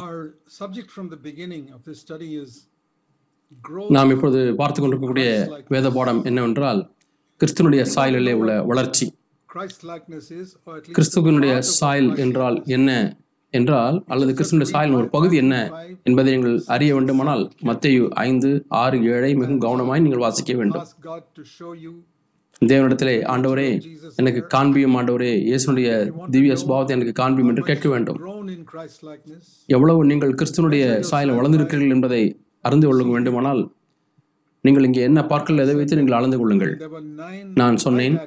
Our subject from the beginning of this study is நாம் இப்பொழுது பார்த்து கொண்டிருக்கக்கூடிய வேத பாடம் என்னவென்றால் கிறிஸ்துவனுடைய சாயலிலே உள்ள வளர்ச்சி. கிறிஸ்துவனுடைய சாயல் என்றால் என்ன? என்றால் அல்லது கிறிஸ்துவனுடைய சாயலின் ஒரு பகுதி என்ன என்பதை நீங்கள் அறிய வேண்டுமானால் மத்தேயு ஐந்து ஆறு ஏழை மிகவும் கவனமாய் நீங்கள் வாசிக்க வேண்டும். தேவனிடத்திலே ஆண்டவரே எனக்கு காண்பியும் ஆண்டவரே இயேசுனுடைய திவ்ய சுபாவத்தை எனக்கு காண்பியும் என்று கேட்க வேண்டும். எவ்வளவு நீங்கள் கிறிஸ்துவனுடைய சாயலில் வளர்ந்திருக்கிறீர்கள் என்பதை அறிந்து கொள்ள வேண்டுமானால் நீங்கள் இங்கே என்ன பார்க்கல எதை வைத்து நீங்கள் அளந்து கொள்ளுங்கள். நான் சொன்னேன்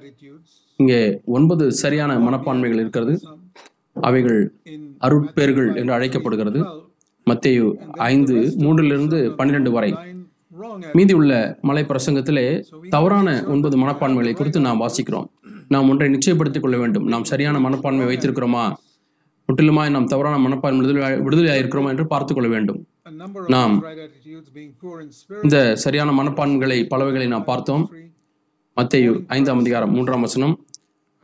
இங்கே ஒன்பது சரியான மனப்பான்மைகள் இருக்கிறது. அவைகள் அருட்பேர்கள் என்று அழைக்கப்படுகிறது. மத்தேயு ஐந்து மூன்றிலிருந்து பன்னிரண்டு வரை. மீதி உள்ள மலை பிரசங்கத்திலே தவறான ஒன்பது மனப்பான்மைகளை குறித்து நாம் வாசிக்கிறோம். நாம் ஒன்றை நிச்சயப்படுத்திக் கொள்ள வேண்டும். நாம் சரியான மனப்பான்மை வைத்திருக்கிறோமா? முற்றிலுமாய் நாம் தவறான மனப்பான்மை விடுதலையாக இருக்கிறோமா என்று பார்த்துக்கொள்ள வேண்டும். நாம் இந்த சரியான மனப்பான்மைகளை பலவைகளை நாம் பார்த்தோம். மத்திய ஐந்தாம் அதிகாரம் மூன்றாம் வசனம்.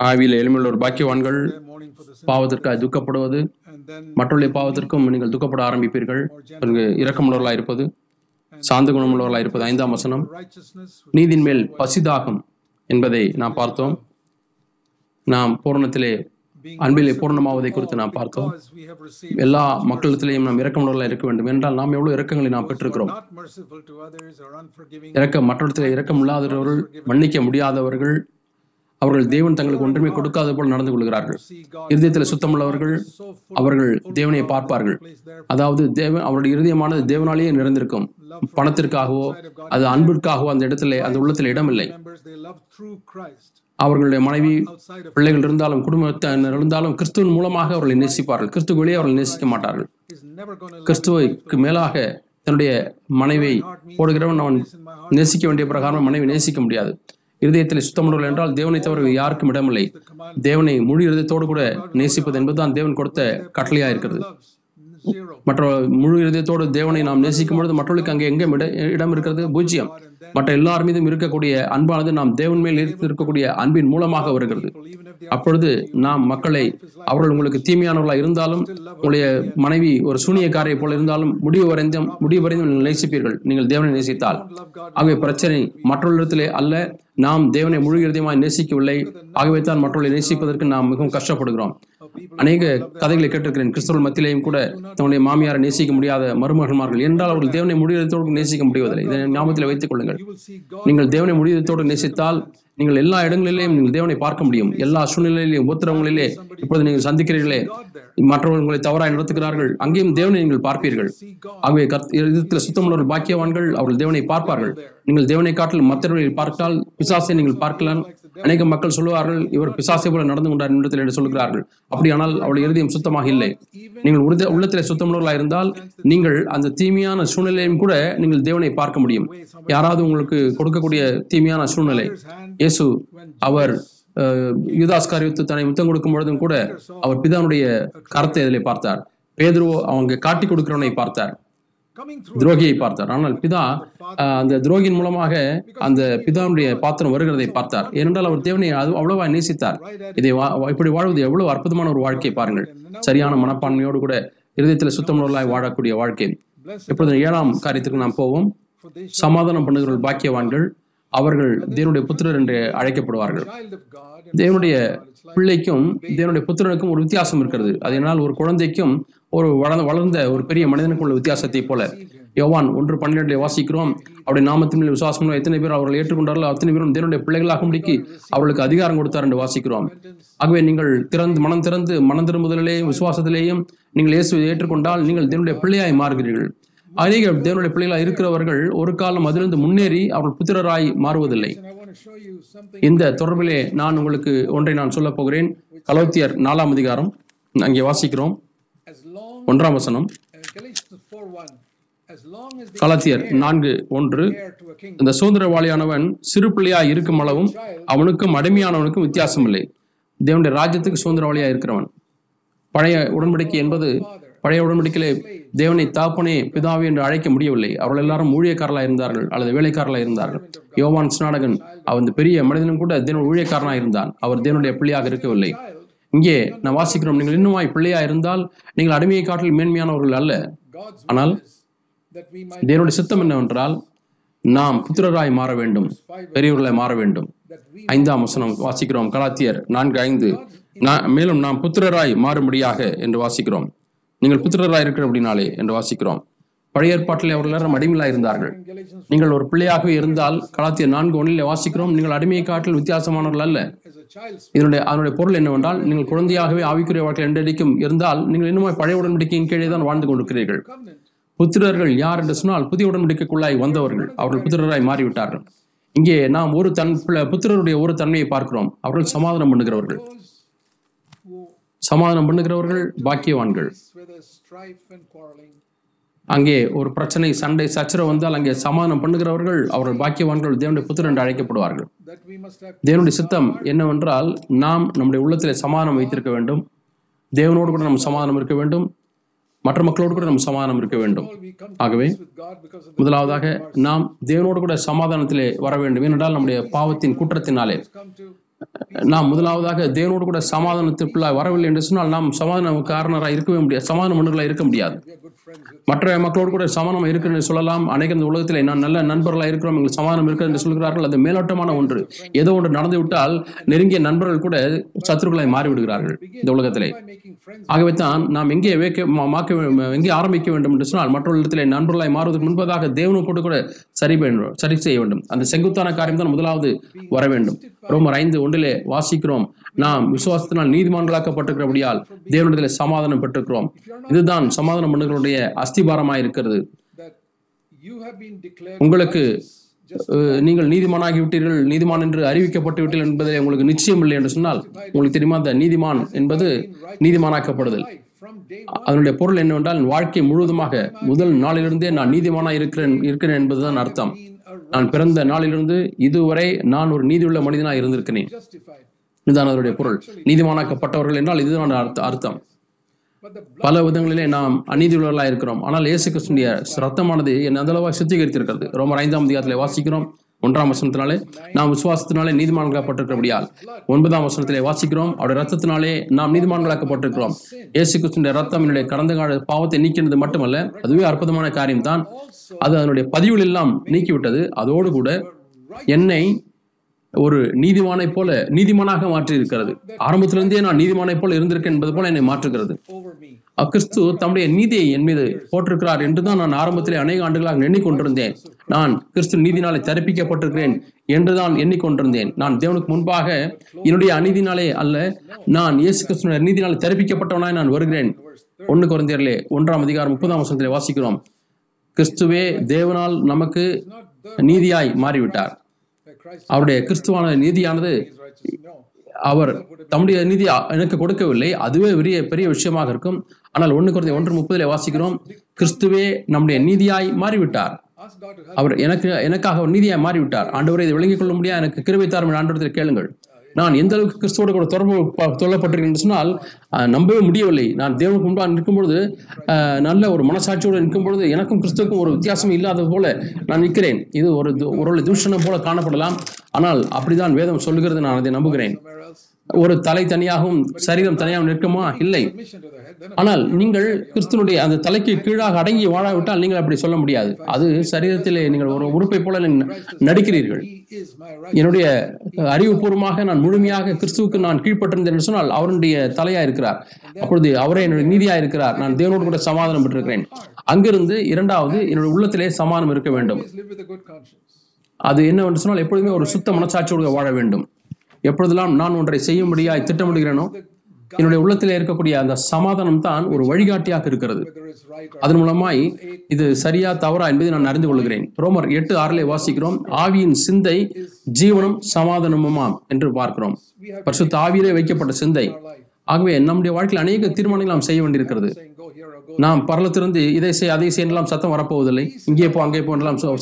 ஆவியில் எளிமையுள்ள ஒரு பாக்கியவான்கள் பாவத்திற்காக துக்கப்படுவது. மற்றொரு பாவத்திற்கும் நீங்கள் துக்கப்பட ஆரம்பிப்பீர்கள். பிறகு இரக்கமுள்ளவர்களாக இருப்பது சாந்த குணமுள்ளவர்களாக இருப்பது ஐந்தாம் வசனம். நீதின் மேல் பசிதாகம் என்பதை நாம் பார்த்தோம். நாம் பூரணத்திலே அன்பிலே பூர்ணமாவதை குறித்து நாம் பார்த்தோம். எல்லா மக்களிடத்திலேயும் நாம் இரக்கமுள்ளவர்களாக இருக்க வேண்டும். என்றால் நாம் எவ்வளவு இரக்கங்களை நாம் பெற்றிருக்கிறோம். இறக்க merciful to இரக்க இரக்கம் இல்லாதவர்கள் மன்னிக்க முடியாதவர்கள் அவர்கள் தேவன் தங்களுக்கு ஒன்றுமே கொடுக்காத போல் நடந்து கொள்கிறார்கள். இருதயத்தில் சுத்தமுள்ளவர்கள் அவர்கள் தேவனை பார்ப்பார்கள். அதாவது தேவன் அவருடைய இருதயமானது தேவனாலேயே நிறைந்திருக்கும். பணத்திற்காகவோ அது அன்பிற்காகவோ அந்த இடத்துல அந்த உள்ளத்தில் இடமில்லை. அவர்களுடைய மனைவி பிள்ளைகள் இருந்தாலும் குடும்பத்தினர் இருந்தாலும் கிறிஸ்துவின் மூலமாக அவர்களை நேசிப்பார்கள். கிறிஸ்து வெளியே நேசிக்க மாட்டார்கள். கிறிஸ்துவைக்கு மேலாக தன்னுடைய மனைவியை போடுகிறவன் அவன் நேசிக்க வேண்டிய பிரகாரம் மனைவி நேசிக்க முடியாது. இருதயத்தில் சுத்தமுள்ளவர்கள் என்றால் தேவனை தவிர யாருக்கும் இடமில்லை. தேவனை முழு இருதயத்தோடு கூட நேசிப்பது என்பதுதான் தேவன் கொடுத்த கட்டளையா இருக்கிறது. மற்ற முழு இருதயத்தோடு தேவனை நாம் நேசிக்கும் பொழுது மற்றவர்களுக்கு அங்கே எங்கே இடம் இருக்கிறது? பூஜ்ஜியம். மற்ற எல்லார் மீதும் இருக்கக்கூடிய அன்பானது நாம் தேவன் மேல் இருக்கக்கூடிய அன்பின் மூலமாக வருகிறது. அப்பொழுது நாம் மக்களை அவர்கள் உங்களுக்கு தீமையானவர்களாக இருந்தாலும் உங்களுடைய மனைவி ஒரு சூனியக்காரை போல இருந்தாலும் முடிவு வரைந்தும் முடிவு வரைந்தும் நேசிப்பீர்கள். நீங்கள் தேவனை நேசித்தால். ஆகவே பிரச்சனை மற்றவர்களிடத்திலே அல்ல. நாம் தேவனை முழு இறுதியமாய் நேசிக்கவில்லை. ஆகவே தான் மற்றவர்களை நேசிப்பதற்கு நாம் மிகவும் கஷ்டப்படுகிறோம். அநேக கதைகளை கேட்டிருக்கிறேன். கிறிஸ்தவர்கள் மத்தியிலேயும் கூட தன்னுடைய மாமியாரை நேசிக்க முடியாத மருமகன்மார்கள். என்றால் அவர்கள் தேவனை முடிவதோடு நேசிக்க முடிவதில்லை. இதை ஞாபகத்தில் வைத்துக் கொள்ளுங்கள். பாருங்கள் நீங்கள் தேவனை முடிவத்தோடு நேசித்தால் நீங்கள் எல்லா இடங்களிலேயும் நீங்கள் தேவனை பார்க்க முடியும். எல்லா சூழ்நிலையிலேயும் உபத்திரவங்களிலே இப்பொழுது நீங்கள் சந்திக்கிறீர்களே. மற்றவர்கள் உங்களை தவறாய் நடத்துகிறார்கள். அங்கேயும் தேவனை நீங்கள் பார்ப்பீர்கள். ஆகவே கர்த் இருதயத்தில் சுத்தமுள்ளவர்கள் பாக்கியவான்கள் அவர்கள் தேவனை பார்ப்பார்கள். நீங்கள் தேவனை காட்டில் மற்றவர்களை பார்த்தால் பிசாசை நீங்கள் பார்க்கலாம். அநேக மக்கள் சொல்லுவார்கள் இவர் பிசாசை போல நடந்து கொண்டார் நிமிடத்தில் என்று சொல்கிறார்கள் அப்படியானால் அவள் இருதயம் சுத்தமாக இல்லை நீங்கள் உறுதி உள்ளத்திலே சுத்தமுள்ளவர்களாக இருந்தால் நீங்கள் அந்த தீமையான சூழ்நிலையும் கூட நீங்கள் தேவனை பார்க்க முடியும். யாராவது உங்களுக்கு கொடுக்கக்கூடிய தீமையான சூழ்நிலை இயேசு அவர் யுதாஸ்காரியத்து தன்னை முத்தம் கொடுக்கும் பொழுதும் கூட அவர் பிதானுடைய கரத்தை இதில் பார்த்தார். பேதுருவோ அவங்க காட்டி கொடுக்கிறவனை பார்த்தார். துரோகியை பார்த்தார். ஆனால் பிதா அந்த துரோகியின் மூலமாக அந்த பிதாவுடைய பாத்திரம் வருகிறதை பார்த்தார். ஏனென்றால் அவர் தேவனை அது அவ்வளவா நேசித்தார். இதை இப்படி வாழ்வது எவ்வளவு அற்புதமான ஒரு வாழ்க்கை பாருங்கள். சரியான மனப்பான்மையோடு கூட இருதயத்தில் சுத்தமுள்ளவர்களாய் வாழக்கூடிய வாழ்க்கை. இப்பொழுது ஏழாம் காரியத்துக்கு நாம் போவோம். சமாதானம் பண்ணுகிறவர்கள் பாக்கியவான்கள். அவர்கள் தேவனுடைய புத்திரர் என்று அழைக்கப்படுவார்கள். தேவனுடைய பிள்ளைக்கும் தேவனுடைய புத்திரனுக்கும் ஒரு வித்தியாசம் இருக்கிறது. அதனால் ஒரு குழந்தைக்கும் ஒரு வளர்ந்த வளர்ந்த ஒரு பெரிய மனிதனுக்குள்ள உள்ள வித்தியாசத்தை போல. யோவான் ஒன்று பன்னிரெண்டு வாசிக்கிறோம். அவருடைய நாமத்தின் மேல் விசுவாசம் எத்தனை பேர் அவர்கள் ஏற்றுக்கொண்டார்களோ அத்தனை பேரும் தேவனுடைய பிள்ளைகளாக முடிக்கி அவர்களுக்கு அதிகாரம் கொடுத்தார் என்று வாசிக்கிறோம். ஆகவே நீங்கள் திறந்து மனம் திறந்து மனம் திரும்புதலிலேயும் விசுவாசத்திலேயும் நீங்கள் இயேசுவை ஏற்றுக்கொண்டால் நீங்கள் தேவனுடைய பிள்ளையாய் மாறுகிறீர்கள். அநேக தேவனுடைய பிள்ளைகளாக இருக்கிறவர்கள் ஒரு காலம் அதிலிருந்து முன்னேறி அவர்கள் புத்திரராய் மாறுவதில்லை. இந்த தொடர்பிலே நான் உங்களுக்கு ஒன்றை நான் சொல்ல போகிறேன். கலோத்தியர் நாலாம் அதிகாரம். அங்கே வாசிக்கிறோம். ஒன்றாம் வசனம். கலத்தியர் நான்கு ஒன்று. இந்த சுதந்திரவாளியானவன் சிறு பிள்ளையா இருக்கும் அளவும் அவனுக்கும் அடிமையானவனுக்கும் வித்தியாசம் இல்லை தேவனுடைய ராஜ்யத்துக்கு சுதந்திரவாளியா இருக்கிறவன். பழைய உடன்படிக்கை என்பது பழைய உடன்படிக்கையிலே தேவனை தாப்பனே பிதாவே என்று அழைக்க முடியவில்லை. அவர்கள் எல்லாரும் ஊழியக்காரர்களாக இருந்தார்கள் அல்லது வேலைக்காரர்களாக இருந்தார்கள். யோவான் ஸ்நாடகன் அவன் பெரிய மனிதனும் கூட தேவன் ஊழியக்காரனாக இருந்தான். அவர் தேவனுடைய பிள்ளையாக இருக்கவில்லை. இங்கே நான் வாசிக்கிறோம். நீங்கள் இன்னுமாய் பிள்ளையா இருந்தால் நீங்கள் அடிமையை காட்டில் மேன்மையானவர்கள் அல்ல. ஆனால் தேவனுடைய சித்தம் என்னவென்றால் நாம் புத்திரராய் மாற வேண்டும் பெரியவர்களாய் மாற வேண்டும். ஐந்தாம் வசனம் வாசிக்கிறோம். கலாத்தியர் நான்கு ஐந்து மேலும் நாம் புத்திரராய் மாறும்படியாக என்று வாசிக்கிறோம். நீங்கள் புத்திரராய் இருக்கிற அப்படினாலே என்று வாசிக்கிறோம். பழைய ஏற்பாட்டில் அவர்கள் எல்லாரும் அடிமையாக இருந்தார்கள். நீங்கள் ஒரு பிள்ளையாகவே இருந்தால் கலாத்தியர் நான்கு ஒன்றிலே வாசிக்கிறோம். நீங்கள் அடிமையை காட்டில் வித்தியாசமானவர்கள் அல்ல. இதனுடைய அதனுடைய பொருள் என்னவென்றால் நீங்கள் குழந்தையாகவே ஆவிக்குரிய வாழ்க்கை என்றடிக்கும் இருந்தால் நீங்கள் இன்னும் பழைய உடன்படிக்கையின் கீழே தான் வாழ்ந்து கொண்டிருக்கிறீர்கள். புத்திரர்கள் யார் என்று சொன்னால் புதிய உடன்படிக்கைக்குள்ளாய் வந்தவர்கள். அவர்கள் புத்திரராய் மாறிவிட்டார்கள். இங்கே நாம் ஒரு தன் புத்திரருடைய ஒரு தன்மையை பார்க்கிறோம். அவர்கள் சமாதானம் பண்ணுகிறவர்கள். சமாதானம் பண்ணுகிறவர்கள் பாக்கியவான்கள். அங்கே ஒரு பிரச்சனை சண்டை சச்சரவு வந்தால் அங்கே சமாதானம் பண்ணுகிறவர்கள் அவர்கள் பாக்கியவான்கள் தேவனுடைய புத்திரர் என்று அழைக்கப்படுவார்கள். தேவனுடைய சித்தம் என்னவென்றால் நாம் நம்முடைய உள்ளத்திலே சமாதானம் வைத்திருக்க வேண்டும். தேவனோடு கூட நம்ம சமாதானம் இருக்க வேண்டும். மற்ற மக்களோடு கூட நம்ம சமாதானம் இருக்க வேண்டும். ஆகவே முதலாவதாக நாம் தேவனோடு கூட சமாதானத்திலே வர வேண்டும். ஏனென்றால் நம்முடைய பாவத்தின் குற்றத்தினாலே. நாம் முதலாவதாக தேவனோடு கூட சமாதானத்திற்குள்ளாய் வரவில்லை என்று சொன்னால் நாம் சமாதான காரணராக இருக்கவே முடியாது சமாதான மன்னர்களாக இருக்க முடியாது. மற்ற மக்களோடு கூட சமாதானம் இருக்கிறது என்று சொல்லலாம். அநேக இந்த உலகத்தில் நான் நல்ல நண்பர்களாக இருக்கிறோம். எங்களுக்கு சமாதானம் இருக்கிறது என்று சொல்கிறார்கள். அது மேலோட்டமான ஒன்று. ஏதோ ஒன்று நடந்து விட்டால் நெருங்கிய நண்பர்கள் கூட சத்துருக்களாய் மாறிவிடுகிறார்கள் இந்த உலகத்திலே. ஆகவே தான் நாம் எங்கே வைக்க மா- மாக்க எங்கே ஆரம்பிக்க வேண்டும் என்று சொன்னால் மற்ற இடத்திலே நண்பர்களாய் மாறுவதற்கு முன்பதாக தேவனுக்கு கூட சரி வேண்டும் சரி செய்ய வேண்டும். அந்த செங்குத்தான காரியம் தான் முதலாவது வர வேண்டும். ரோமர் ஐந்து ஒன்றிலே வாசிக்கிறோம். நாம் விசுவாசத்தினால் நீதிமான்களாக்கப்பட்டிருக்கிறபடியால் தேவனிடத்திலே சமாதானம் பெற்றிருக்கிறோம் இதுதான் சமாதானம் பண்ணுகளுடைய அஸ்திபாரமாயிருக்கிறது. உங்களுக்கு நீங்கள் நீதிமானாகி விட்டீர்கள் நீதிமான் என்று அறிவிக்கப்பட்டு விட்டீர்கள் என்பதை உங்களுக்கு நிச்சயம் இல்லை என்று சொன்னால் உங்களுக்கு தெரியுமா அந்த நீதிமான் என்பது நீதிமானாக்கப்படுதல். அதனுடைய பொருள் என்னவென்றால் வாழ்க்கை முழுவதுமாக முதல் நாளிலிருந்தே நான் நீதிமானா இருக்கிறேன் இருக்கிறேன் என்பதுதான் அர்த்தம். நான் பிறந்த நாளிலிருந்து இதுவரை நான் ஒரு நீதியுள்ள மனிதனாக இருந்திருக்கிறேன். இதுதான் அதனுடைய பொருள். நீதிமானாக்கப்பட்டவர்கள் என்றால் இதுதான் அர்த்தம். பல விதங்களிலே நாம் அநீதியுள்ளவர்களாக இருக்கிறோம். ஆனால் இயேசு கிறிஸ்துடைய ரத்தமானது என்னை அந்தளவாக சுத்திகரித்திருக்கிறது. ரொம்ப ஐந்தாம் அதிகாரத்திலே வாசிக்கிறோம். ஒன்றாம் வசனத்தினாலே நாம் விசுவாசத்தினாலே நீதிமான்களாக்கப்பட்டிருக்கிறபடியால் ஒன்பதாம் வசனத்திலே வாசிக்கிறோம் அவருடைய ரத்தத்தினாலே நாம் நீதிமான்களாக்கப்பட்டிருக்கிறோம். இயேசு கிறிஸ்துடைய ரத்தம் என்னுடைய கடந்த கால பாவத்தை நீக்கினது மட்டுமல்ல அதுவே அற்புதமான காரியம்தான். அது அதனுடைய பதிவுகள் எல்லாம் நீக்கிவிட்டது. அதோடு கூட என்னை ஒரு நீதிமானை போல நீதிமானாக மாற்றி இருக்கிறது ஆரம்பத்திலிருந்தே நான் நீதிமானை போல இருந்திருக்கேன் என்பது போல என்னை மாற்றுகிறது. அக்கிறிஸ்து தம்முடைய நீதியை என் மீது போட்டிருக்கிறார் என்றுதான் நான் ஆரம்பத்திலே அநேக ஆண்டுகளாக எண்ணிக்கொண்டிருந்தேன். நான் கிறிஸ்து நீதினாலே தரிப்பிக்கப்பட்டிருக்கிறேன் என்றுதான் எண்ணிக்கொண்டிருந்தேன். நான் தேவனுக்கு முன்பாக என்னுடைய அநீதினாலே அல்ல நான் இயேசு கிறிஸ்துடைய நீதினாலே தரிப்பிக்கப்பட்டவனாய் நான் வருகிறேன். ஒன்று குறைந்தரிலே ஒன்றாம் அதிகாரம் முப்பதாம் வசனத்திலே வாசிக்கிறோம். கிறிஸ்துவே தேவனால் நமக்கு நீதியாய் மாறிவிட்டார். அவருடைய கிறிஸ்துவான நீதியானது அவர் தம்முடைய நீதி எனக்கு கொடுக்கவில்லை. அதுவே பெரிய பெரிய விஷயமாக இருக்கும். ஆனால் ஒன்று குறைந்த ஒன்று முப்பதிலே வாசிக்கிறோம். கிறிஸ்துவே நம்முடைய நீதியாய் மாறிவிட்டார். அவர் எனக்கு எனக்காக நீதியாய் மாறிவிட்டார். ஆண்டவரை இதை விளங்கிக் கொள்ள முடியாது எனக்கு கிருபை தாரும் ஆண்டவரத்தில் கேளுங்கள். நான் எந்த அளவுக்கு கிறிஸ்துவோட கூட தொடர்பு தொல்லப்பட்டிருக்கேன் என்று சொன்னால் நம்பவே முடியவில்லை. நான் தேவனுக்கு முன்பாக நிற்கும் பொழுது நல்ல ஒரு மனசாட்சியோடு நிற்கும் பொழுது எனக்கும் கிறிஸ்துவுக்கும் ஒரு வித்தியாசம் இல்லாதது போல நான் நிற்கிறேன். இது ஒரு ஒரு தூஷணம் போல காணப்படலாம். ஆனால் அப்படிதான் வேதம் சொல்லுகிறது நான் அதை நம்புகிறேன். ஒரு தலை தனியாகவும் சரீரம் தனியாகவும் நிற்குமா? இல்லை. ஆனால் நீங்கள் கிறிஸ்துவனுடைய அந்த தலைக்கு கீழாக அடங்கி வாழாவிட்டால் நீங்கள் அப்படி சொல்ல முடியாது. அது சரீரத்திலே நீங்கள் ஒரு உறுப்பை போல நடிக்கிறீர்கள். என்னுடைய அறிவுபூர்வமாக நான் முழுமையாக கிறிஸ்துவுக்கு நான் கீழ்ப்பட்டிருந்தேன் என்று சொன்னால் அவருடைய தலையா இருக்கிறார். அப்பொழுது அவரே என்னுடைய நீதியா இருக்கிறார். நான் தேவனோடு கூட சமாதானம் பெற்றிருக்கிறேன். அங்கிருந்து இரண்டாவது என்னுடைய உள்ளத்திலே சமாதானம் இருக்க வேண்டும். அது என்னவென்று சொன்னால் எப்பொழுதுமே ஒரு சுத்த மனசாட்சியோடு வாழ வேண்டும். எப்பொழுதெல்லாம் நான் ஒன்றை செய்யும்படியாய் திட்டமிடுகிறேனோ என்னுடைய உள்ளத்தில் இருக்கக்கூடிய அந்த சமாதானம் தான் ஒரு வழிகாட்டியாக இருக்கிறது. அதன் மூலமாய் இது சரியா தவறா என்பதை நான் அறிந்து கொள்கிறேன். ரோமர் எட்டு ஆறிலே வாசிக்கிறோம் ஆவியின் சிந்தை ஜீவனும் சமாதானமுமாம் என்று பார்க்கிறோம். பரிசுத்த ஆவியிலே வைக்கப்பட்ட சிந்தை. ஆகவே நம்முடைய வாழ்க்கையில் அநேக தீர்மானங்கள் நாம் செய்ய வேண்டியிருக்கிறது. நாம் பரலத்திலிருந்து இதை செய் அதை செய்யலாம் சத்தம் வரப்போவதில்லை. இங்கே போ அங்கே போ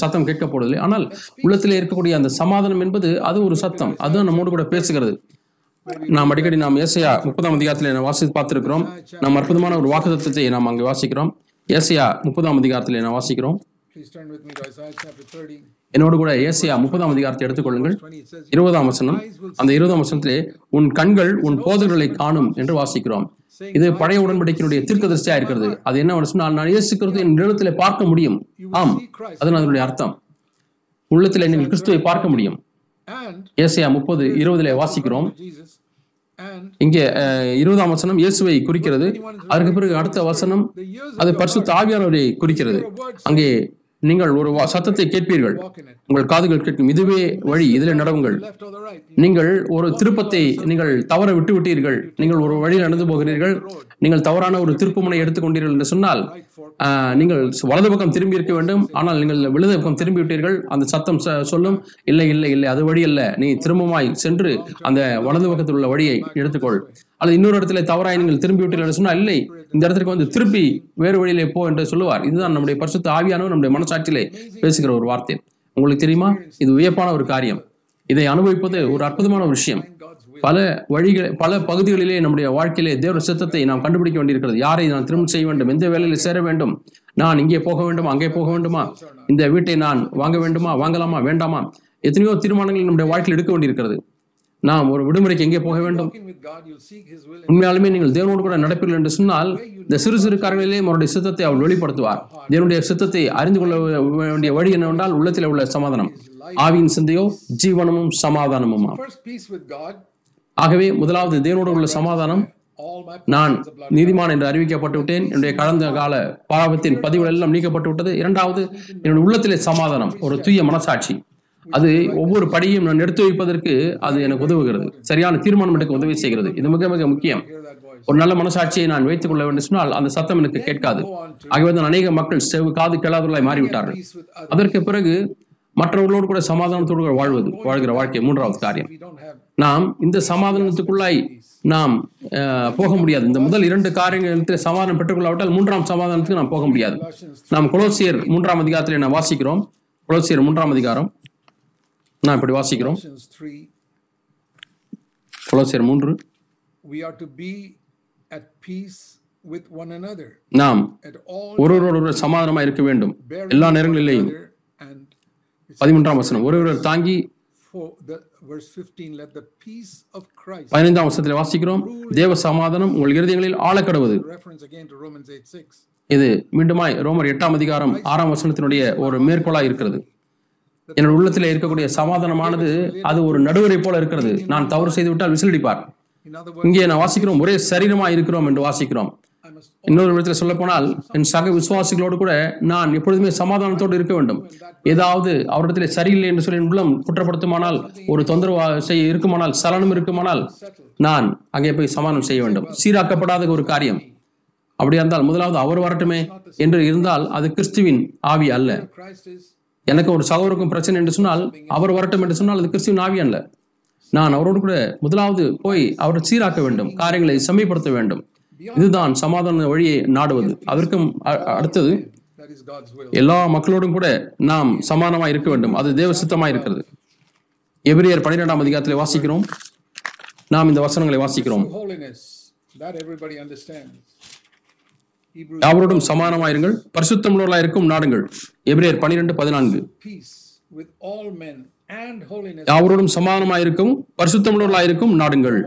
சத்தம் கேட்கப் போவதில்லை ஆனால் உள்ளத்தில் இருக்கக்கூடிய அந்த சமாதானம் என்பது அது ஒரு சத்தம். அதுதான் நம்மோடு கூட பேசுகிறது. நாம் அடிக்கடி நாம் ஏசையா முப்பதாம் அதிகாரத்தில் வாசித்து பார்த்திருக்கிறோம். நாம் அற்புதமான ஒரு வாக்குத்தத்தத்தை நாம் அங்கே வாசிக்கிறோம். ஏசையா முப்பதாம் அதிகாரத்தில் நாம் வாசிக்கிறோம். என்னோடு கூட ஏசியா முப்பதாம் அதிகாரத்தை எடுத்துக்கொள்ளுங்கள். இருபதாம் வசனம். அந்த இருபதாம் வசனத்திலே உன் கண்கள் உன் போதர்களை காணும் என்று வாசிக்கிறோம். இது பழைய உடன்படிக்கையினுடைய தீர்க்கதரிசியா இருக்கிறது. அது என்ன சொன்னால் நான் இயேசு கிறிஸ்துவை என் நிலத்திலே பார்க்க முடியும். ஆம். அதுதான் அதனுடைய அர்த்தம். உள்ளத்திலே நீங்கள் கிறிஸ்துவை பார்க்க முடியும். ஏசியா முப்பது இருபதிலே வாசிக்கிறோம். இங்கே இருபதாம் வசனம் இயேசுவை குறிக்கிறது. அதற்கு பிறகு அடுத்த வசனம் அது பரிசுத்த ஆவியானவரை குறிக்கிறது. அங்கே நீங்கள் ஒரு வா- சத்தத்தை கேட்பீர்கள். உங்கள் காதுகள் கேட்கும். இதுவே வழி இதிலே நடவுங்கள். நீங்கள் ஒரு திருப்பத்தை நீங்கள் தவற விட்டு விட்டீர்கள் நீங்கள் ஒரு வழியில் நடந்து போகிறீர்கள். நீங்கள் தவறான ஒரு திருப்புமுனை எடுத்துக்கொண்டீர்கள் என்று சொன்னால் ஆஹ், நீங்கள் வலது பக்கம் திரும்பி இருக்க வேண்டும். ஆனால் நீங்கள் விழுது பக்கம் திரும்பி விட்டீர்கள். அந்த சத்தம் ச- சொல்லும் இல்லை இல்லை இல்லை அது வழி அல்ல நீ திரும்பமாய் சென்று அந்த வலது பக்கத்தில் உள்ள வழியை எடுத்துக்கொள். அல்லது இன்னொரு இடத்துல தவறாய் நீங்கள் திரும்பி விட்டீர்கள் என்று சொன்னால் இல்லை இந்த இடத்துக்கு வந்து திருப்பி வேறு வழியிலே போ என்று சொல்லுவார். இதுதான் நம்முடைய பரிசுத்த ஆவியானவர் நம்முடைய மனசாட்சியிலே பேசுகிற ஒரு வார்த்தை. உங்களுக்கு தெரியுமா? இது வியப்பான ஒரு காரியம். இதை அனுபவிப்பது ஒரு அற்புதமான ஒரு விஷயம். பல வழிகள் பல பகுதிகளிலே நம்முடைய வாழ்க்கையிலே தேவ சித்தத்தை நாம் கண்டுபிடிக்க வேண்டியிருக்கிறது. யாரை நான் திரும்ப செய்ய வேண்டும்? எந்த வேலையில் சேர வேண்டும்? நான் இங்கே போக வேண்டுமா? அங்கே போக வேண்டுமா? இந்த வீட்டை நான் வாங்க வேண்டுமா? வாங்கலாமா? வேண்டாமா? எத்தனையோ தீர்மானங்கள் நம்முடைய வாழ்க்கையில் எடுக்க வேண்டியிருக்கிறது. நாம் ஒரு விடுமுறைக்கு எங்கே போக வேண்டும். உண்மையாலுமே நீங்கள் தேவனோடு கூட நடப்பீர்கள் என்று சொன்னால் இந்த சிறு சிறு காரியங்களிலே அவருடைய சித்தத்தை அவர் வெளிப்படுத்துவார். தேவனுடைய சித்தத்தை அறிந்து கொள்ள வேண்டிய வழி என்னவென்றால் உள்ளத்தில் உள்ள சமாதானம். ஆவியின் சிந்தையோ ஜீவனமும் சமாதானமுமா. ஆகவே முதலாவது தேவனோடு உள்ள சமாதானம். நான். நீதிமான் என்று அறிவிக்கப்பட்டு விட்டேன். என்னுடைய கடந்த கால பாவத்தின் பதிவுகள் எல்லாம் நீக்கப்பட்டு விட்டது. இரண்டாவது என்னுடைய உள்ளத்திலே சமாதானம் ஒரு தூய மனசாட்சி. அது ஒவ்வொரு படியும் நான் எடுத்து வைப்பதற்கு அது எனக்கு உதவுகிறது. சரியான தீர்மானம் எடுக்க உதவி செய்கிறது. இது மிக மிக முக்கியம். ஒரு நல்ல மனசாட்சியை நான் வைத்துக் கொள்ள வேண்டும் சொன்னால் அந்த சத்தம் எனக்கு கேட்காது. ஆகவே தான் அநேக மக்கள் செவு காது கேளாதவர்களாய் மாறிவிட்டார்கள். அதற்கு பிறகு மற்றவர்களோடு கூட சமாதானத்தோடு கூட வாழ்வது வாழ்கிற வாழ்க்கை மூன்றாவது காரியம். நாம் இந்த சமாதானத்துக்குள்ளாய் நாம் போக முடியாது. இந்த முதல் இரண்டு காரியங்களில் சமாதானம் பெற்றுக்கொள்ளாவிட்டால் மூன்றாம் சமாதானத்துக்கு நாம் போக முடியாது. நாம் குலோசியர் மூன்றாம் அதிகாரத்திலே நாம் வாசிக்கிறோம். குலோசியர் மூன்றாம் அதிகாரம். நான் இப்படி வாசிக்கிறோம். Colossians 3. கொலோசியர் மூன்று. We are to be at peace with one another. நாம் ஒருவரோடு சமாதானமாக இருக்க வேண்டும். எல்லா நேரங்களிலேயும். பதிமூன்றாம் வசனம். ஒருவர் தாங்கி for the verse 15 let the peace of Christ பதினைந்தாம் வசனத்தில் வாசிக்கிறோம். தேவ சமாதானம் உங்கள் இருதயங்களில் ஆழக்கடவுது. reference again to Romans 8 6 இது மீண்டுமாய் ரோமர் எட்டாம் அதிகாரம் ஆறாம் வசனத்தினுடைய ஒரு மேற்கோளாய் இருக்கிறது. என்னோட உள்ளத்தில் இருக்கக்கூடிய சமாதானமானது அது ஒரு நடுவரை போல இருக்கிறது. நான் தவறு செய்து விட்டால் விசிலடிப்பார். இங்கே நான் வாசிக்கிறோம் ஒரே சரீரமா இருக்கிறோம் என்று வாசிக்கிறோம். இன்னொரு விதத்தில் சொல்ல போனால் என் சக விசுவாசிகளோடு கூட நான் எப்பொழுதுமே சமாதானத்தோடு இருக்க வேண்டும். ஏதாவது அவரிடத்தில் சரியில்லை என்று சொல்லி என் உள்ளம் குற்றப்படுத்துமானால் ஒரு தொந்தரவு செய்ய இருக்குமானால் சலனம் இருக்குமானால் நான் அங்கே போய் சமாதானம் செய்ய வேண்டும். சீராக்கப்படாத ஒரு காரியம். அப்படியா இருந்தால் முதலாவது அவர் வரட்டுமே என்று இருந்தால் அது கிறிஸ்துவின் ஆவி அல்ல. எனக்கு ஒரு சகோதரருக்கும் பிரச்சனை என்று சொன்னால் அவர் வரட்டும் என்று சொன்னால் அது கிறிஸ்துவின் ஆவி அல்ல. நான் அவரோடு கூட முதலாவது போய் அவரை சீராக்க வேண்டும் காரியங்களை செம்மைப்படுத்த வேண்டும். இதுதான் சமாதான வழியை நாடுவது. அதற்கும் அடுத்தது எல்லா மக்களோடும் கூட நாம் சமானமாக இருக்க வேண்டும். அது தேவ சித்தமாக இருக்கிறது. எபிரியர் பன்னிரெண்டாம் அதிகாரத்தில் வாசிக்கிறோம். நாம் இந்த வசனங்களை வாசிக்கிறோம். யாவரோடும் சமானமாயிருங்கள். பரிசுத்தமுள்ளவர்களாய் இருக்கும் நாடுங்கள். எபிரியர் பன்னிரெண்டு பதினான்கு. யாவரோடும் சமாதானமாயிருக்கும் பரிசுத்தமுள்ளவர்களாயிருக்கும் நாடுங்கள்.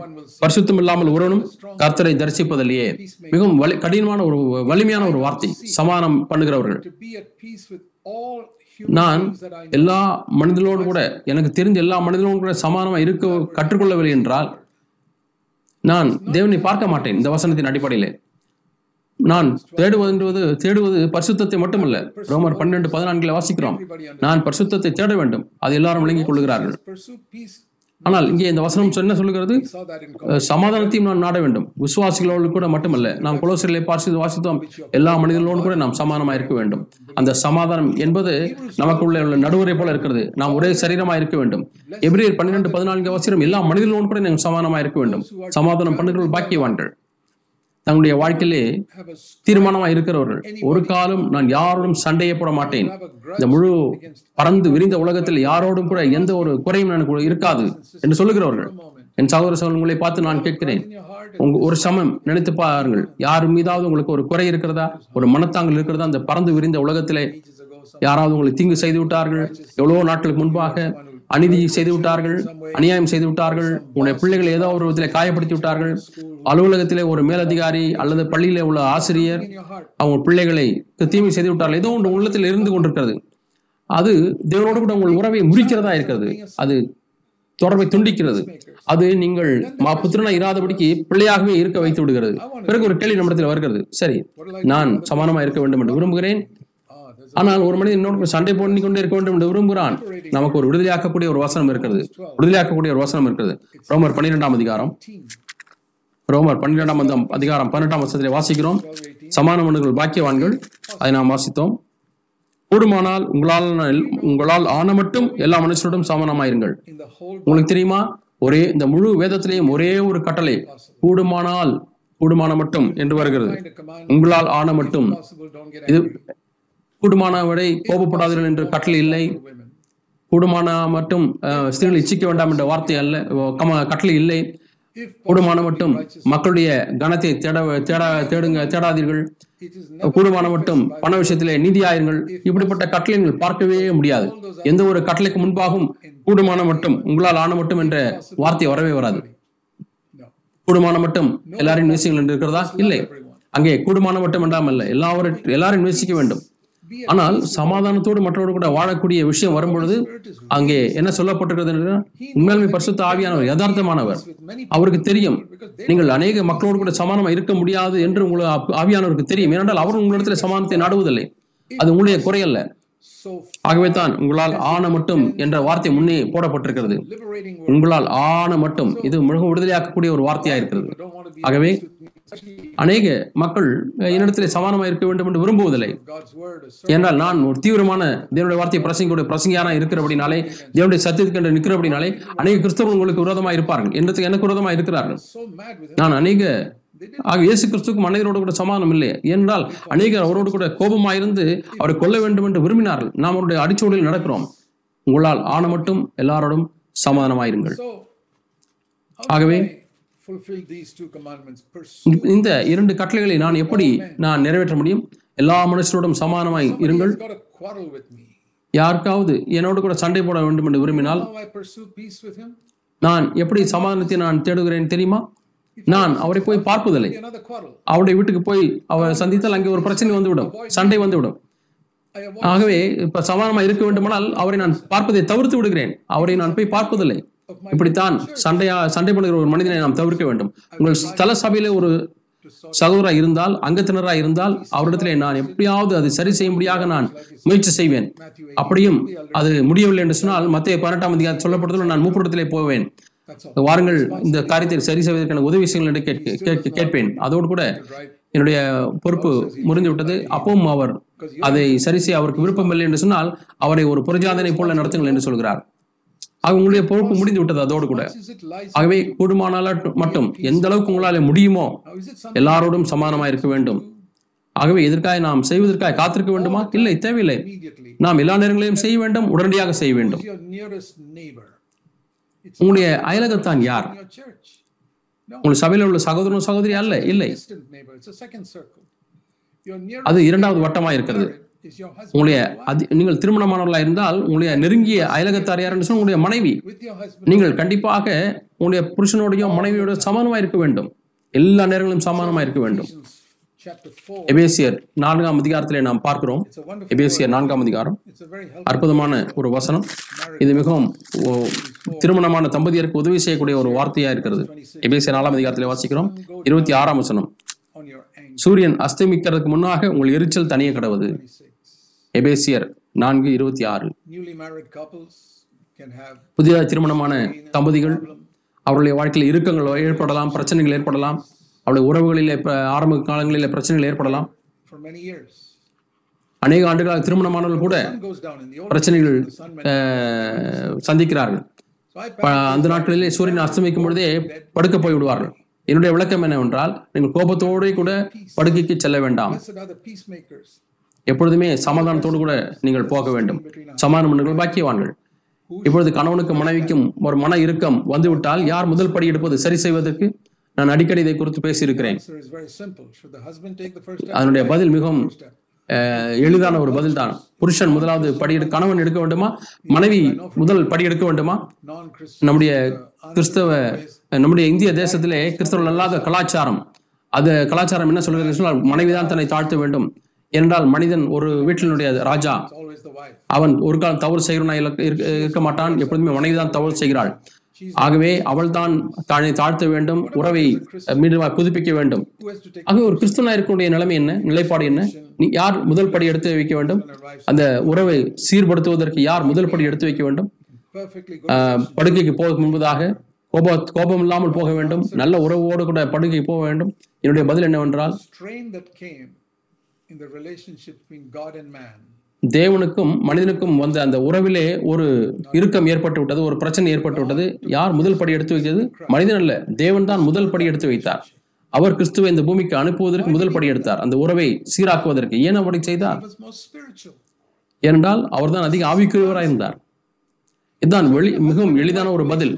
பரிசுத்தம் இல்லாமல் ஒருவனும் கர்த்தரை தரிசிப்பதில்லையே. மிகவும் வலி கடினமான ஒரு வலிமையான ஒரு வார்த்தை. சமாதானம் பண்ணுகிறவர்கள். நான் எல்லா மனிதர்களோடு கூட எனக்கு தெரிந்த எல்லா மனிதர்களோடு கூட சமாதானமா இருக்க கற்றுக்கொள்ளவில்லை என்றால் நான் தேவனை பார்க்க மாட்டேன். இந்த வசனத்தின் அடிப்படையிலே. நான் தேடுவது தேடுவது பரிசுத்தத்தை மட்டுமல்ல. ரோமர் பன்னெண்டு பதினான்கில் வாசிக்கிறோம். நான் பரிசுத்தத்தை தேட வேண்டும். அது எல்லாரும் விளங்கிக் கொள்கிறார்கள் ஆனால் இங்கே இந்த வசனம் என்ன சொல்லுகிறது? சமாதானத்தையும் நான் நாட வேண்டும். விசுவாசிகளோடு கூட மட்டுமல்ல. நாம் குலோசரிலே பார்த்து வாசித்தோம். எல்லா மனிதர்களோடு கூட நாம் சமானமாக இருக்க வேண்டும். அந்த சமாதானம் என்பது நமக்குள்ளே உள்ள நடுவரை போல இருக்கிறது. நாம் ஒரே சரீரமாக இருக்க வேண்டும். எப்ரியர் பன்னிரெண்டு பதினான்கு அவசரம் எல்லா மனிதர்களோடு கூட நாம் சமானமாக இருக்க வேண்டும். சமாதானம் பண்ணுகிறவர்கள் பாக்கியவான்கள். தங்களுடைய வாழ்க்கையிலே தீர்மானமாக இருக்கிறவர்கள். ஒரு காலம் நான் யாரோடும் சண்டையை போட மாட்டேன் இந்த முழு பறந்து விரிந்த உலகத்தில் யாரோடும் கூட எந்த ஒரு குறையும் எனக்கு இருக்காது என்று சொல்லுகிறவர்கள். என் சகோதர சகோதரங்களை பார்த்து நான் கேட்கிறேன். உங்க ஒரு சமம் நினைத்து பாருங்கள். யார் மீதாவது உங்களுக்கு ஒரு குறை இருக்கிறதா? ஒரு மனத்தாங்கல் இருக்கிறதா? அந்த பறந்து விரிந்த உலகத்திலே யாராவது உங்களுக்கு தீங்கு செய்து விட்டார்கள். எவ்வளவோ நாட்களுக்கு முன்பாக அநீதி செய்து விட்டார்கள் அநியாயம் செய்து விட்டார்கள் உன்னை பிள்ளைகளை ஏதோ ஒரு விதத்தில் காயப்படுத்தி விட்டார்கள் அலுவலகத்திலே ஒரு மேலதிகாரி அல்லது பள்ளியில உள்ள ஆசிரியர் அவங்க பிள்ளைகளை தீமை செய்து விட்டார்கள் ஏதோ ஒன்று உள்ளத்தில் இருந்து கொண்டிருக்கிறது. அது தேவனோடு கூட உங்கள் உறவை முறிக்கிறதா இருக்கிறது. அது தொடர்பை துண்டிக்கிறது. அது நீங்கள் மா- புத்திரனா இராதபடிக்கு பிள்ளையாகவே இருக்க வைத்து விடுகிறது. பிறகு ஒரு கேள்வி நம்மிடத்தில் வருகிறது. சரி நான் சமானமா இருக்க வேண்டும் என்று விரும்புகிறேன். ஆனால் ஒரு மனிதன் இன்னொரு சண்டை போட்டு கொண்டே இருக்க வேண்டும் என்று விரும்புகிறான். நமக்கு ஒரு விடுதலையாக்கக்கூடிய ஒரு வசனம் இருக்கிறது. விடுதலையாக்கக்கூடிய ஒரு வசனம் இருக்கிறது. ரோமர் பன்னிரெண்டாம் அதிகாரம். ரோமர் பன்னிரெண்டாம் அதிகாரம் பன்னெண்டாம் வருஷத்திலே வாசிக்கிறோம். சமான மனுகள் பாக்கியவான்கள் அதை நாம் வாசித்தோம். கூடுமானால் உங்களால் உங்களால் ஆன மட்டும் எல்லா மனுஷரோடும் சமானமாயிருங்கள் உங்களுக்கு தெரியுமா? ஒரே இந்த முழு வேதத்திலேயும் ஒரே ஒரு கட்டளை கூடுமானால் கூடுமான மட்டும் என்று வருகிறது. உங்களால் ஆன மட்டும். இது கூடுமானவரை கூடுமான கோபப்படாதீர்கள் என்று கட்டளை இல்லை. கூடுமான மட்டும் ஸ்திரீகள் இச்சிக்க வேண்டாம் என்ற வார்த்தை அல்ல. கம- கட்டளை இல்லை. கூடுமான மட்டும் மக்களுடைய கணத்தை தேட தேட தேடுங்க தேடாதீர்கள். கூடுமான மட்டும் பண விஷயத்திலே நீதியாயிருங்கள். இப்படிப்பட்ட கட்டளை நீங்கள் பார்க்கவே முடியாது. எந்த ஒரு கட்டளைக்கு முன்பாகவும் கூடுமான மட்டும் உங்களால் ஆன மட்டும் என்ற வார்த்தை வரவே வராது. கூடுமான மட்டும் எல்லாரையும் நேசிங்கள் என்று இருக்கிறதா? இல்லை. அங்கே கூடுமான மட்டும் என்றாம் அல்ல. எல்லாரும் நேசிக்க வேண்டும். ஆனால் சமாதானத்தோடு மற்றவரோடு கூட வாழக்கூடிய விஷயம் வரும்பொழுது அங்கே என்ன சொல்லப்பட்டிருக்கிறது உண்மையாலுமே பரிசுத்த ஆவியானவர் யதார்த்தமானவர். அவருக்கு தெரியும். நீங்கள் அநேக மக்களோடு கூட சமானமா இருக்க முடியாது என்று உங்களுக்கு ஆ- ஆவியானவருக்கு தெரியும். ஏனென்றால் அவர் உங்களிடத்தில் சமானத்தை நாடுவதில்லை. அது உங்களுடைய குறையல்ல. ஆகவே தான் உங்களால் ஆன மட்டும் என்ற வார்த்தை முன்னே போடப்பட்டிருக்கிறது. உங்களால் ஆன மட்டும். இது மிகவும் விடுதலையாக்கக்கூடிய ஒரு வார்த்தையா இருக்கிறது. ஆகவே அநேக மக்கள் என்னிடத்திலே சமானமாக இருக்க வேண்டும் என்று விரும்புவதில்லை. என்றால் நான் ஒரு தீவிரமான தேவனுடைய வார்த்தையை பிரசங்கக்கூடிய பிரசங்கியான இருக்கிறபடினாலே தேவனுடைய சத்தியத்துக்கு என்று நிற்கிறபடினாலே அநேக கிறிஸ்தவர்கள் உங்களுக்கு விரோதமாக இருப்பார்கள். என்னத்துக்கு எனக்கு விரோதமாக இருக்கிறார்கள். நான் அநேக ஆக இயேசு கிறிஸ்துக்கும் அநேகரோடு கூட சமானம் இல்லை. என்றால் அநேகர் அவரோடு கூட கோபமாயிருந்து அவரை கொல்ல வேண்டும் என்று விரும்பினார்கள். நாம் அவருடைய அடிச்சோடில் நடக்கிறோம். உங்களால் ஆன மட்டும் எல்லாரோடும் சமாதானமாயிருங்கள். ஆகவே can I fulfill these two commandments? Pursue இந்த இரண்டு கட்டளைகளை நான் எப்படி நான் நிறைவேற்ற முடியும்? எல்லா மனுஷரோடும் சமாதானமாய் இருங்கள். யாருக்காவது என்னோடு கூட சண்டை போட வேண்டும் என்று விரும்பினால்? நான் எப்படி சமாதானத்தை நான் தேடுகிறேன் தெரியுமா? நான் அவரை போய் பார்ப்பதில்லை. அவருடைய வீட்டுக்கு போய் அவர் சந்தித்தால் அங்கே ஒரு பிரச்சனை வந்துவிடும். சண்டை வந்துவிடும். ஆகவே இப்ப சமாதானமா இருக்க வேண்டுமானால் அவரை நான் பார்ப்பதை தவிர்த்து விடுகிறேன். அவரை நான் போய் பார்ப்பதில்லை. இப்படித்தான் சண்டையா சண்டை பண்ணுகிற ஒரு மனிதனை நாம் தவிர்க்க வேண்டும். உங்கள் ஸ்தல சபையிலே ஒரு சகோதராக இருந்தால் அங்கத்தினரா இருந்தால் அவரிடத்திலே நான் எப்படியாவது அதை சரி செய்யும்படியாக நான் முயற்சி செய்வேன். அப்படியும் அது முடியவில்லை என்று சொன்னால் மத்திய பதினெட்டாம் அதிகாரம் சொல்லப்பட்டதில் நான் மூப்பிடத்திலே போவேன். வாருங்கள் இந்த காரியத்தை சரி செய்வதற்கான உதவி விஷயங்கள் என்று கேட்க- கேட்பேன். அதோடு கூட என்னுடைய பொறுப்பு முறிந்து விட்டது அப்பவும் அவர் அதை சரி செய்ய அவருக்கு விருப்பமில்லை என்று சொன்னால் அவரை ஒரு புரஜாதனை போல நடத்துங்கள் என்று சொல்கிறார். ஆக உங்களுடைய பொறுப்பு முடிந்து விட்டது அதோடு கூட? ஆகவே கூடுமானால் மட்டும் எந்த அளவுக்கு உங்களால் முடியுமோ எல்லாரோடும் சமானமாக இருக்க வேண்டும். ஆகவே இதற்காக நாம் செய்வதற்காக காத்திருக்க வேண்டுமா? இல்லை தேவையில்லை? நாம் எல்லா நேரங்களையும் செய்ய வேண்டும் உடனடியாக செய்ய வேண்டும். உங்களுடைய அயலகத்தான் யார்? உங்கள் சபையில் உள்ள சகோதரன் சகோதரி அல்ல இல்லை. அது இரண்டாவது வட்டமாக இருக்கிறது. உங்களுடைய அதி- நீங்கள் திருமணமானவர்களாக இருந்தால் உங்களுடைய நெருங்கிய அயலகத்தார் யார் என்று சொன்னால் உங்களுடைய மனைவி. நீங்கள் கண்டிப்பாக உங்களுடைய புருஷனோடையும் மனைவியோட சமானமாக இருக்க வேண்டும். எல்லா நேரங்களிலும் சமானமாக இருக்க வேண்டும். Ephesians chapter 4. எபேசியர் நான்காம் அதிகாரத்திலே நாம் பார்க்கிறோம். எபேசியர் நான்காம் அதிகாரம். அற்புதமான ஒரு வசனம். இது மிகவும் திருமணமான தம்பதியருக்கு உதவி செய்யக்கூடிய ஒரு வார்த்தையா இருக்கிறது. எபேசியர் நாலாம் அதிகாரத்திலே வாசிக்கிறோம். இருபத்தி ஆறாம் வசனம். சூரியன் அஸ்தமிக்கிறதுக்கு முன்னாக உங்கள் எரிச்சல் தனிய கடவுது. 26. எபேசியர் நான்கு இருபத்தி ஆறு. Newly married couples can have புதிதாக திருமணமான தம்பதிகள் அவருடைய வாழ்க்கையில் இறுக்கங்கள் ஏற்படலாம் பிரச்சனைகள் ஏற்படலாம் அவருடைய உறவுகளிலே ஆரம்ப காலங்களிலே பிரச்சனைகள் ஏற்படலாம். For many years. அநேக ஆண்டுகளாக திருமணமானவர்கள் கூட பிரச்சனைகள் சந்திக்கிறார்கள். அந்த நாட்களிலே சூரியன் அஸ்தமிக்கும் பொழுதே படுக்க போய் விடுவார்கள் என்னுடைய விளக்கம் என்னவென்றால் நீங்கள் கோபத்தோடு கூட படுக்கைக்கு செல்ல வேண்டாம். எப்பொழுதுமே சமாதானத்தோடு கூட நீங்கள் போக வேண்டும். சமாதானம் பண்ணுங்கள் பாக்கியவான்கள். இப்பொழுது கணவனுக்கும் மனைவிக்கும் ஒரு மன இறுக்கம் வந்துவிட்டால் யார் முதல் படி எடுப்பது? சரி செய்வதற்கு? நான் அடிக்கடி இதை குறித்து பேசியிருக்கிறேன். அதனுடைய பதில் மிகவும் எளிதான ஒரு பதில் தான் புருஷன் முதலாவது படி கணவன் எடுக்க வேண்டுமா? மனைவி முதல் படி எடுக்க வேண்டுமா? நம்முடைய கிறிஸ்தவ நம்முடைய இந்திய தேசத்திலே கிறிஸ்தவர்கள் அல்லாத கலாச்சாரம். அது கலாச்சாரம் என்ன சொல்கிறது மனைவிதான் தன்னை தாழ்த்த வேண்டும். ஏனென்றால் மனிதன் ஒரு வீட்டினுடைய ராஜா. அவன் ஒரு காலம் தவறு செய்கிறவனா இருக்க மாட்டான். எப்பொழுதுமே மனைவிதான் தவறு செய்கிறாள். ஆகவே அவள் தான் தன்னை தாழ்த்த வேண்டும் உறவை மீண்டும் புதுப்பிக்க வேண்டும். ஆகவே ஒரு கிறிஸ்துவனா இருக்கக்கூடிய நிலைமை என்ன? நிலைப்பாடு என்ன? நீ யார் முதல் படி எடுத்து வைக்க வேண்டும்? அந்த உறவை சீர்படுத்துவதற்கு யார் முதல் படி எடுத்து வைக்க வேண்டும்? படுக்கைக்கு போக முன்பதாக கோப கோபம் இல்லாமல் போக வேண்டும். நல்ல உறவோடு கூட படுக்கைக்கு போக வேண்டும். என்னுடைய பதில் என்னவென்றால் in the relationship between God and man. தேவனுக்கும் மனிதனுக்கும் வந்த அந்த உறவிலே ஒரு இறுக்கம் ஏற்பட்டு விட்டது ஒரு பிரச்சனை ஏற்பட்டு விட்டது. யார் முதல் படி எடுத்து வைத்தது? மனிதன் அல்ல. தேவன் தான் முதல் படி எடுத்து வைத்தார். அவர் கிறிஸ்துவை இந்த பூமிக்கு அனுப்புவதற்கு முதல் படி எடுத்தார். அந்த உறவை சீராக்குவதற்கு. ஏன் அப்படி செய்தார். ஏனென்றால் அவர்தான் அதிக ஆவிக்குரியவராக இருந்தார். இதுதான் வெளி மிகவும் எளிதான ஒரு பதில்.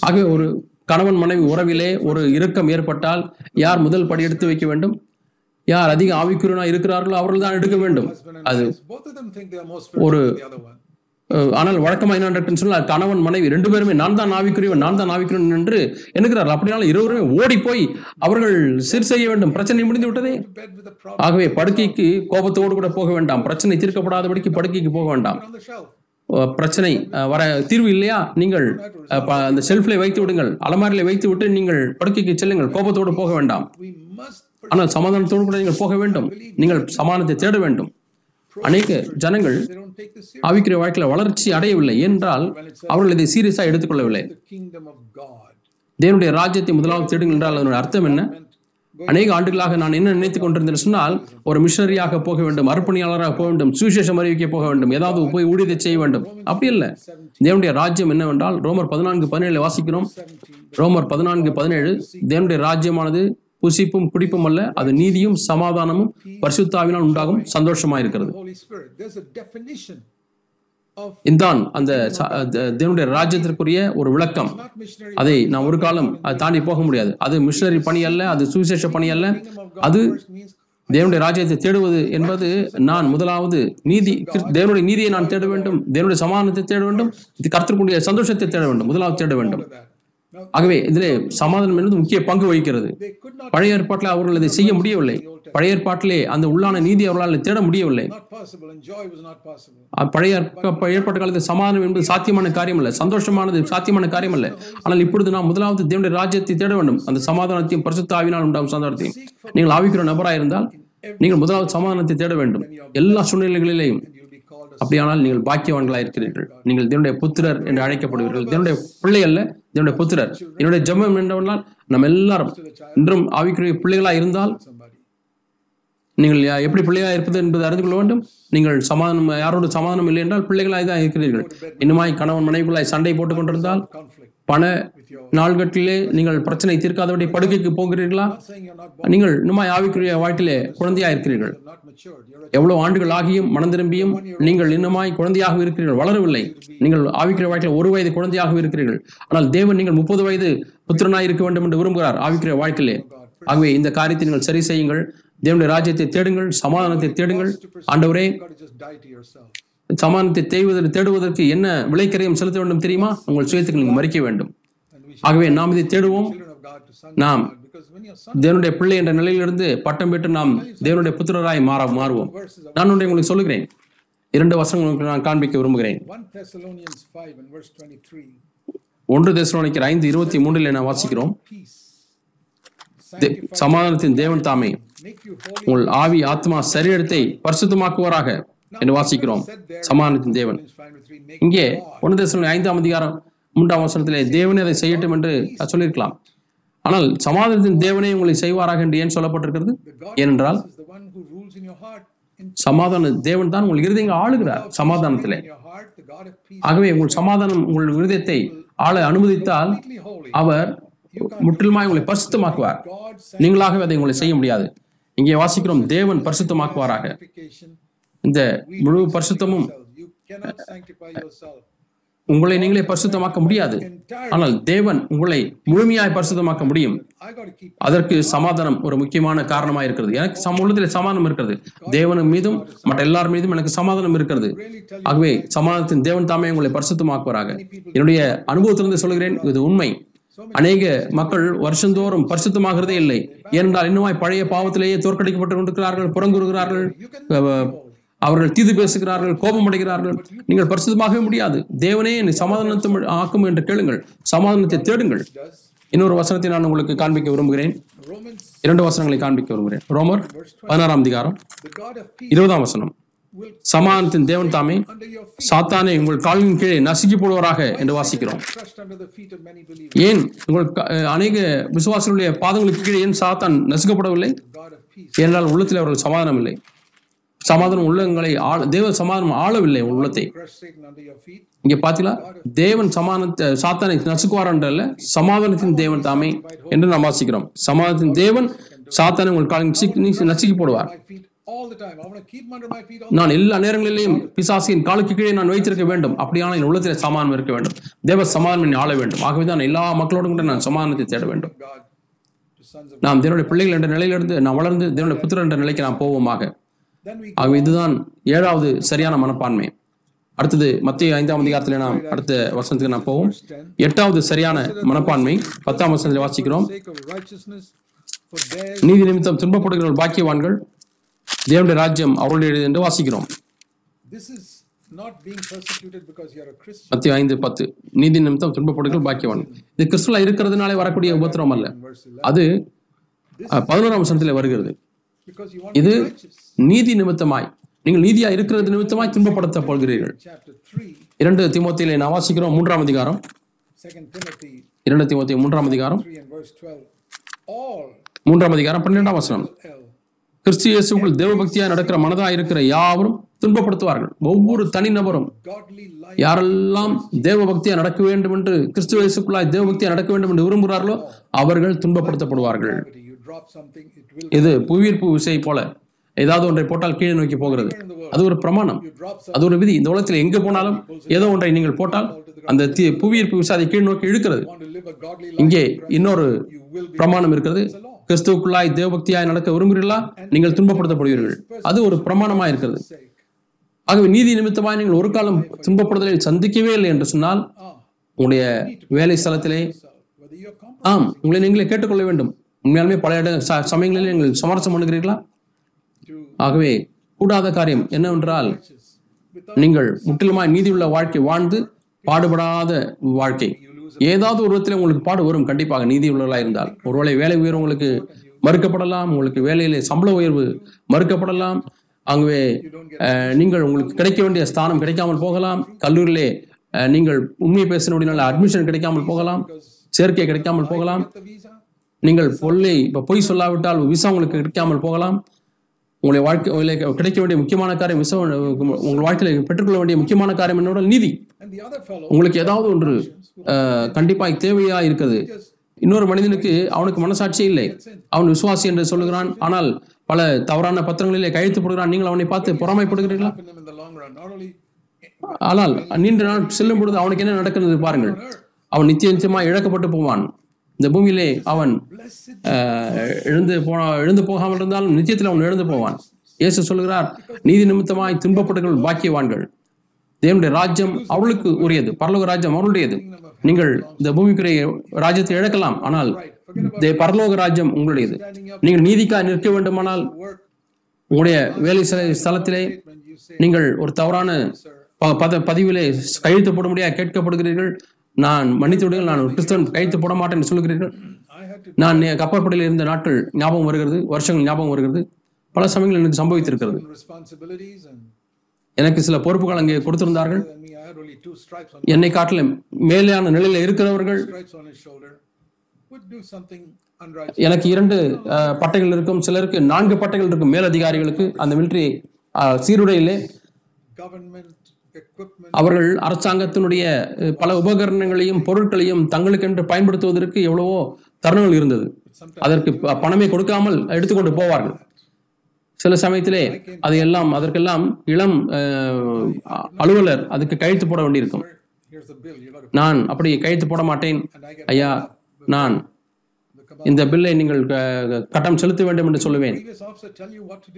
ஆகவே ஒரு கணவன் மனைவி உறவிலே ஒரு இறுக்கம் ஏற்பட்டால் யார் முதல் படி எடுத்து வைக்க வேண்டும்? யார் அதிக ஆவிக்குரியனா இருக்கிறார்களோ அவர்கள் தான் எடுக்க வேண்டும். அது ஒரு ஆனால் வழக்கமாக என்ன நடக்குன்னு சொன்னால் கணவன் மனைவி ரெண்டு பேருமே நான் தான் ஆவிக்குரியவன் நான் தான் ஆவிக்குரியவன் என்று எண்ணுகிறார்கள். அப்படினாலும் இருவருமே ஓடி போய் அவர்கள் சீர் செய்ய வேண்டும். பிரச்சனை முடிந்து விட்டதே. ஆகவே படுக்கைக்கு கோபத்தோடு கூட போக வேண்டாம். பிரச்சனை தீர்க்கப்படாதபடிக்கு படுக்கைக்கு போக வேண்டாம். பிரச்சனை வர தீர்வு இல்லையா? நீங்கள் அந்த செல்ஃபில் வைத்து விடுங்கள். அலமாரியில் வைத்து விட்டு நீங்கள் படுக்கைக்கு செல்லுங்கள். கோபத்தோடு போக வேண்டாம். ஆனால் சமாதானத்தோடு கூட நீங்கள் போக வேண்டும். நீங்கள் சமாதானத்தை தேட வேண்டும். அநேக ஜனங்கள் ஆவிக்கிற வாழ்க்கையில் வளர்ச்சி அடையவில்லை என்றால் அவர்கள் இதை சீரியஸாக எடுத்துக்கொள்ளவில்லை. தேவனுடைய ராஜ்யத்தை முதலாவது தேடுங்கள் என்றால் அதனுடைய அர்த்தம் என்ன? அநேக ஆண்டுகளாக நான் என்ன நினைத்துக் கொண்டிருந்தேன் சொன்னால் ஒரு மிஷனரியாக போக வேண்டும் அர்ப்பணியாளராக போக வேண்டும் சுவிசேஷம் அறிவிக்க போக வேண்டும் ஏதாவது போய் ஊழியத்தை செய்ய வேண்டும். அப்படி இல்லை. தேவனுடைய ராஜ்யம் என்னவென்றால் ரோமர் பதினான்கு பதினேழு வாசிக்கிறோம். ரோமர் பதினான்கு பதினேழு தேவனுடைய ராஜ்யமானது புசிப்பும் குடிப்பும் அல்ல அது நீதியும் சமாதானமும் பரிசுத்தாவினால் உண்டாகும் சந்தோஷமா இருக்கிறது இதுதான் அந்த தேவனுடைய ராஜ்யத்திற்குரிய ஒரு விளக்கம். அதை நான் ஒரு காலம் அதை தாண்டி போக முடியாது. அது மிஷனரி பணி அல்ல அது சுவிசேஷ பணி அல்ல. அது தேவனுடைய ராஜ்யத்தை தேடுவது என்பது நான் முதலாவது நீதி தேவனுடைய நீதியை நான் தேட வேண்டும் தேவனுடைய சமாதானத்தை தேட வேண்டும் இது கர்த்தருக்குரிய சந்தோஷத்தை தேட வேண்டும் முதலாவது தேட வேண்டும். ஆகவே இதிலே சமாதானம் என்பது முக்கிய பங்கு வகிக்கிறது. பழைய ஏற்பாட்டில் அவர்கள் இதை செய்ய முடியவில்லை. பழைய ஏற்பாட்டிலே அந்த உள்ளான நீதி அவர்களால் தேட முடியவில்லை. பழைய ஏற்பாட்டு காலத்தில் சமாதானம் என்பது சாத்தியமான காரியம் அல்ல சந்தோஷமானது சாத்தியமான காரியம் அல்ல ஆனால் இப்பொழுது நாம் முதலாவது தேவனுடைய ராஜ்யத்தை தேட வேண்டும். அந்த சமாதானத்தையும் பரிசுத்த ஆவினால் உண்டாகும் சந்தோஷத்தையும் நீங்கள் ஆவிக்கிற நபராக இருந்தால் நீங்கள் முதலாவது சமாதானத்தை தேட வேண்டும். எல்லா சூழ்நிலைகளிலேயும். அப்படியானால் நீங்கள் பாக்கியவான்களாக இருக்கிறீர்கள். நீங்கள் தேவனுடைய புத்திரர் என்று அழைக்கப்படுவீர்கள். தேவனுடைய பிள்ளை அல்ல என்னுடைய புத்திரர் என்னுடைய ஜெபம் என்னவென்றால் நம்ம எல்லாரும் இன்றும் ஆவிக்குரிய பிள்ளைகளாக இருந்தால் நீங்கள் யா- எப்படி பிள்ளையாக இருப்பது என்பதை அறிந்து கொள்ள வேண்டும். நீங்கள் சமாதானம் யாரோடு சமாதானம் இல்லை என்றால் பிள்ளைகளாய் தான் இருக்கிறீர்கள். இன்னுமாய் கணவன் மனைவிக்குள்ளாய் சண்டை போட்டுக் கொண்டிருந்தால் பண நாள்கட்டிலே நீங்கள் பிரச்சனை தீர்க்காதபடி படுக்கைக்கு போகிறீர்களா? நீங்கள் இன்னுமாய் ஆவிக்குரிய வாழ்க்கையிலே குழந்தையா இருக்கிறீர்கள் எவ்வளவு ஆண்டுகள் ஆகியும் மனம் திரும்பியும் நீங்கள் இன்னுமாய் குழந்தையாக இருக்கிறீர்கள். வளரவில்லை. நீங்கள் ஆவிக்குரிய வாழ்க்கையில் ஒரு வயது குழந்தையாக இருக்கிறீர்கள். ஆனால் தேவன் நீங்கள் முப்பது வயது புத்திரனாய் இருக்க வேண்டும் என்று விரும்புகிறார் ஆவிக்குரிய வாழ்க்கையிலே. ஆகவே இந்த காரியத்தை நீங்கள் சரி செய்யுங்கள். தேவனுடைய ராஜ்யத்தை தேடுங்கள். சமாதானத்தை தேடுங்கள். ஆண்டவரே சமானத்தை தேய்வதற்கு சமாதானத்தை தேடுவதற்கு தேடுவதற்கு என்ன விலைக்கரையும் செலுத்த வேண்டும் தெரியுமா? உங்கள் சுயத்துக்கு நீங்கள் மறிக்க வேண்டும். ஆகவே நாம் இதை தேடுவோம். நாம் தேவனுடைய பிள்ளை என்ற நிலையிலிருந்து பட்டம் பெற்று நாம் தேவனுடைய புத்திரராய் மாற மாறுவோம். நான் ஒன்றை உங்களுக்கு சொல்லுகிறேன். இரண்டு வசனங்களுக்கு நான் காண்பிக்க விரும்புகிறேன். ஒன்று தேசனிக்கர் ஐந்து இருபத்தி மூன்றில் நான் வாசிக்கிறோம். சமாதானத்தின் தேவன் தாமே. உங்கள் ஆவி ஆத்மா சரீரத்தை பரிசுத்தமாக்குவாராக. என்று வாசிக்கிறோம். சமாதானத்தின் தேவன். இங்கே ஒன்று தேசம் ஐந்தாம் அதிகாரம் மூன்றாம் வசனத்திலே தேவனே அதை செய்யட்டும் என்று சொல்லியிருக்கலாம். ஆனால் சமாதானத்தின் தேவனே உங்களை செய்வாராக என்று ஏன் சொல்லப்பட்டிருக்கிறது? ஏனென்றால் சமாதான தேவன் தான் உங்கள் இருதயங்களை ஆளுகிறார் சமாதானத்திலே. ஆகவே உங்கள் சமாதானம் உங்கள் இருதயத்தை ஆள அனுமதித்தால் அவர் முற்றிலுமாய் உங்களை பரிசுத்தமாக்குவார். நீங்களாகவே அதை உங்களை செய்ய முடியாது. இங்கே வாசிக்கிறோம் தேவன் பரிசுத்தமாக்குவாராக. இந்த முழு பரிசுத்தமும் உங்களை நீங்களே பரிசுத்தமாக்க முடியாது. ஆனால் தேவன் உங்களை முழுமையாய் பரிசுத்தமாக்க முடியும். அதற்கு சமாதானம் ஒரு முக்கியமான காரணமாக இருக்கிறது. எனக்கு சம சமாதானம் இருக்கிறது. தேவன் மீதும் மற்ற எல்லார் மீதும் எனக்கு சமாதானம் இருக்கிறது. ஆகவே சமாதானத்தின் தேவன் தாமே உங்களை பரிசுத்தமாக்குவாராக. என்னுடைய அனுபவத்திலிருந்து சொல்கிறேன் இது உண்மை. அநேக மக்கள் வருஷந்தோறும் பரிசுத்தமாகிறதே இல்லை. ஏனென்றால் இன்னுமாய் பழைய பாவத்திலேயே தோற்கடிக்கப்பட்டு கொண்டிருக்கிறார்கள் புறங்குறுகிறார்கள் அவர்கள் தீது பேசுகிறார்கள் கோபம் அடைகிறார்கள் நீங்கள் பரிசுத்தமாகவே முடியாது. தேவனே என்னை சமாதானத்தை ஆக்கும் என்று கேளுங்கள். சமாதானத்தை தேடுங்கள். இன்னொரு வசனத்தை நான் உங்களுக்கு காண்பிக்க விரும்புகிறேன். இரண்டு வசனங்களை காண்பிக்க விரும்புகிறேன். ரோமர் பதினாறாம் அதிகாரம் இருபதாம் வசனம். சமாதானத்தின் தேவன் தாமே சாத்தானே உங்கள் காலின் கீழே நசுக்கி போடுவாராக என்று வாசிக்கிறோம். ஏன்? உங்கள் அநேக விசுவாசிகளுடைய பாதங்களுக்கு கீழே ஏன் சாத்தான் நசுக்கப்படவில்லை? ஏனால் உள்ளத்தில் அவர்கள் சமாதானம் இல்லை சமாதானம் உள்ளங்களை ஆள தேவ சமாதானம் ஆளவில்லை உள்ளத்தை. இங்க பாத்தீங்களா? தேவன் சமாதானத்தை சாத்தானை நசுக்குவாரன்றல்ல சமாதானத்தின் தேவன் தாமே என்று நாம் வாசிக்கிறோம். சமாதானத்தின் தேவன் சாத்தானை உங்கள் காலம் நசுக்கி- போடுவார். நான் எல்லா நேரங்களிலேயும் பிசாசியின் காலுக்கு கீழே நான் வைத்திருக்க வேண்டும். அப்படியான என் உள்ளத்தில் சமாதானம் இருக்க வேண்டும். தேவ சமாதானம் ஆள வேண்டும். ஆகவே தான் எல்லா மக்களோடும் கூட நான் சமாதானத்தை தேட வேண்டும். நாம் தேவனுடைய பிள்ளைகள் என்ற நிலையிலிருந்து நான் வளர்ந்து தேவனுடைய புத்திரர் என்ற நிலைக்கு நாம் போவோமாக. ஆகவே இதுதான் ஏழாவது சரியான மனப்பான்மை. அடுத்தது மத்திய ஐந்தாம் அதிகாரத்தில் நாம் அடுத்த வசனத்துக்கு நாம் போவோம். எட்டாவது சரியான மனப்பான்மை. பத்தாம் வசனத்தில் வாசிக்கிறோம். நீதி நிமித்தம் துன்பப்படுகிற பாக்கியவான்கள். தேவனுடைய ராஜ்யம் அவர்களுடையது என்று வாசிக்கிறோம். மத்திய ஐந்து பத்து. நீதி நிமித்தம் துன்பப்படுகிற பாக்கியவான். இது கிறிஸ்துவ இருக்கிறதுனாலே வரக்கூடிய உபத்திரம் அல்ல. Verse 11. அது பதினோராம் வசனத்தில் வருகிறது. இது. நீதி நிமித்தமாய். நீங்கள் நீதியா இருக்கிறது நிமித்தமாய் துன்பப்படுத்தப் போகிறீர்கள் Chapter 3, இரண்டு திமுத்தியிலே நான் வாசிக்கிறோம் மூன்றாம் அதிகாரம். 2 Timothy. இரண்டு திமுத்தி மூன்றாம் அதிகாரம். 3 and verse 12. All மூன்றாம் அதிகாரம் பன்னிரெண்டாம் வசனம். கிறிஸ்து இயேசுக்குள் தேவபக்தியா நடக்கிற மனதா இருக்கிற யாவரும் துன்பப்படுத்துவார்கள். ஒவ்வொரு தனிநபரும் யாரெல்லாம் தேவபக்தியா நடக்க வேண்டும் என்று கிறிஸ்து இயேசுக்குள்ளாய் தேவபக்தியா நடக்க வேண்டும் என்று விரும்புகிறார்களோ அவர்கள் துன்பப்படுத்தப்படுவார்கள். இது புவியீர்ப்பு விசை போல ஏதாவது ஒன்றை போட்டால் கீழே நோக்கி போகிறது. அது ஒரு பிரமாணம். அது ஒரு விதி. இந்த உலகத்தில் எங்க போனாலும் ஏதோ ஒன்றை நீங்கள் போட்டால் அந்த புவியீர்ப்பு விசை அதை கீழ் நோக்கி இழுக்கிறது. இங்கே இன்னொரு பிரமாணம் இருக்கிறது. கிறிஸ்துவுக்குள்ளாய் தேவபக்தியாய் நடக்க விரும்புகிறீர்களா? நீங்கள் துன்பப்படுத்தப்படுவீர்கள் அது ஒரு பிரமாணமா இருக்கிறது. ஆகவே நீதி நிமித்தமாய் நீங்கள் ஒரு காலம் துன்பப்படுதலை சந்திக்கவே இல்லை என்று சொன்னால் Ah, உங்களுடைய வேலை ஸ்தலத்திலே ஆம். உங்களை நீங்களே கேட்டுக்கொள்ள வேண்டும். உண்மையாலுமே பல இட ச- சமயங்களில் நீங்கள் சமரசம் பண்ணுகிறீர்களா? ஆகவே கூடாத காரியம் என்னவென்றால் நீங்கள் முற்றிலுமாய் நீதியுள்ள வாழ்க்கை வாழ்ந்து பாடுபடாத வாழ்க்கை. ஏதாவது ஒரு விதத்தில் உங்களுக்கு பாடு வரும் கண்டிப்பாக நீதி உள்ளவர்களாக இருந்தால். ஒருவேளை வேலை உயர்வு உங்களுக்கு மறுக்கப்படலாம் உங்களுக்கு வேலையிலே சம்பள உயர்வு மறுக்கப்படலாம். ஆகவே நீங்கள் உங்களுக்கு கிடைக்க வேண்டிய ஸ்தானம் கிடைக்காமல் போகலாம். கல்லூரியிலே நீங்கள் உண்மையை பேசினபடினால அட்மிஷன் கிடைக்காமல் போகலாம். சேர்க்கை கிடைக்காமல் போகலாம். நீங்கள் பொல்லை இப்போ பொய் சொல்லாவிட்டால் விசா உங்களுக்கு கிடைக்காமல் போகலாம். உங்களுடைய வாழ்க்கை கிடைக்க வேண்டிய முக்கியமான காரியம் விசா உங்கள் வாழ்க்கையில் பெற்றுக்கொள்ள வேண்டிய முக்கியமான காரியம் என்னோட நீதி. உங்களுக்கு ஏதாவது ஒன்று கண்டிப்பாக தேவையா இருக்குது. இன்னொரு மனிதனுக்கு அவனுக்கு மனசாட்சியே இல்லை. அவன் விசுவாசி என்று சொல்லுகிறான். ஆனால் பல தவறான பத்திரங்களிலே கையெழுத்து போடுகிறான். நீங்கள் அவனை பார்த்து பொறாமைப்படுகிறீர்களா? ஆனால் நீண்ட நாள் செல்லும் பொழுது அவனுக்கு என்ன நடக்கிறது பாருங்கள். அவன் நித்திய நிச்சயமா இழக்கப்பட்டு போவான். இந்த பூமியிலே அவன் எழுந்து போன எழுந்து போகாமல் இருந்தாலும் நிச்சயத்தில் அவன் எழுந்து போவான். இயேசு சொல்கிறார் நீதி நிமித்தமாய் துன்பப்பட்டவர்கள் பாக்கியவான்கள். தேவனுடைய ராஜ்யம் அவளுக்கு உரியது. பரலோக ராஜ்யம் அவளுடையது நீங்கள் இந்த பூமிக்குரிய ராஜ்யத்தை இழக்கலாம். ஆனால் தே- பரலோக ராஜ்யம் உங்களுடையது. நீங்கள் நீதிக்காய் நிற்க வேண்டுமானால் உங்களுடைய வேலை ஸ்தலத்திலே நீங்கள் ஒரு தவறான ப- பத பதிவிலே கையெழுத்து போட முடியாது கேட்கப்படுகிறீர்கள். நான் மன்னித்து விடுங்கள் நான் ஒரு கிறிஸ்தவன் கைத்து போட மாட்டேன் என்று சொல்கிறீர்கள் நான் கப்பற்படையில் இருந்த நாட்கள் ஞாபகம் வருகிறது வருஷங்கள் ஞாபகம் வருகிறது. பல சமயங்கள் எனக்கு சம்பவித்திருக்கிறது. எனக்கு சில பொறுப்புகள் அங்கே கொடுத்திருந்தார்கள். என்னை காட்டிலும் மேலான நிலையில இருக்கிறவர்கள் எனக்கு இரண்டு பட்டைகள் இருக்கும். சிலருக்கு நான்கு பட்டைகள் இருக்கும் மேலதிகாரிகளுக்கு. அந்த மிலிட்டரி சீருடையிலே அவர்கள் அரசாங்கத்தினுடைய பல உபகரணங்களையும் பொருட்களையும் தங்களுக்கென்று பயன்படுத்துவதற்கு எவ்வளவோ தருணங்கள் இருந்தது. அதற்கு பணமே கொடுக்காமல் எடுத்துக்கொண்டு போவார்கள். சில சமயத்திலே அதையெல்லாம் அதற்கெல்லாம் இளம் அலுவலர் அதுக்கு கையெழுத்து போட வேண்டியிருக்கும். நான் அப்படி கையெழுத்து போட மாட்டேன். ஐயா நான். இந்த பில்லை நீங்கள் க- கட்டணம் செலுத்த வேண்டும் என்று சொல்லுவேன்?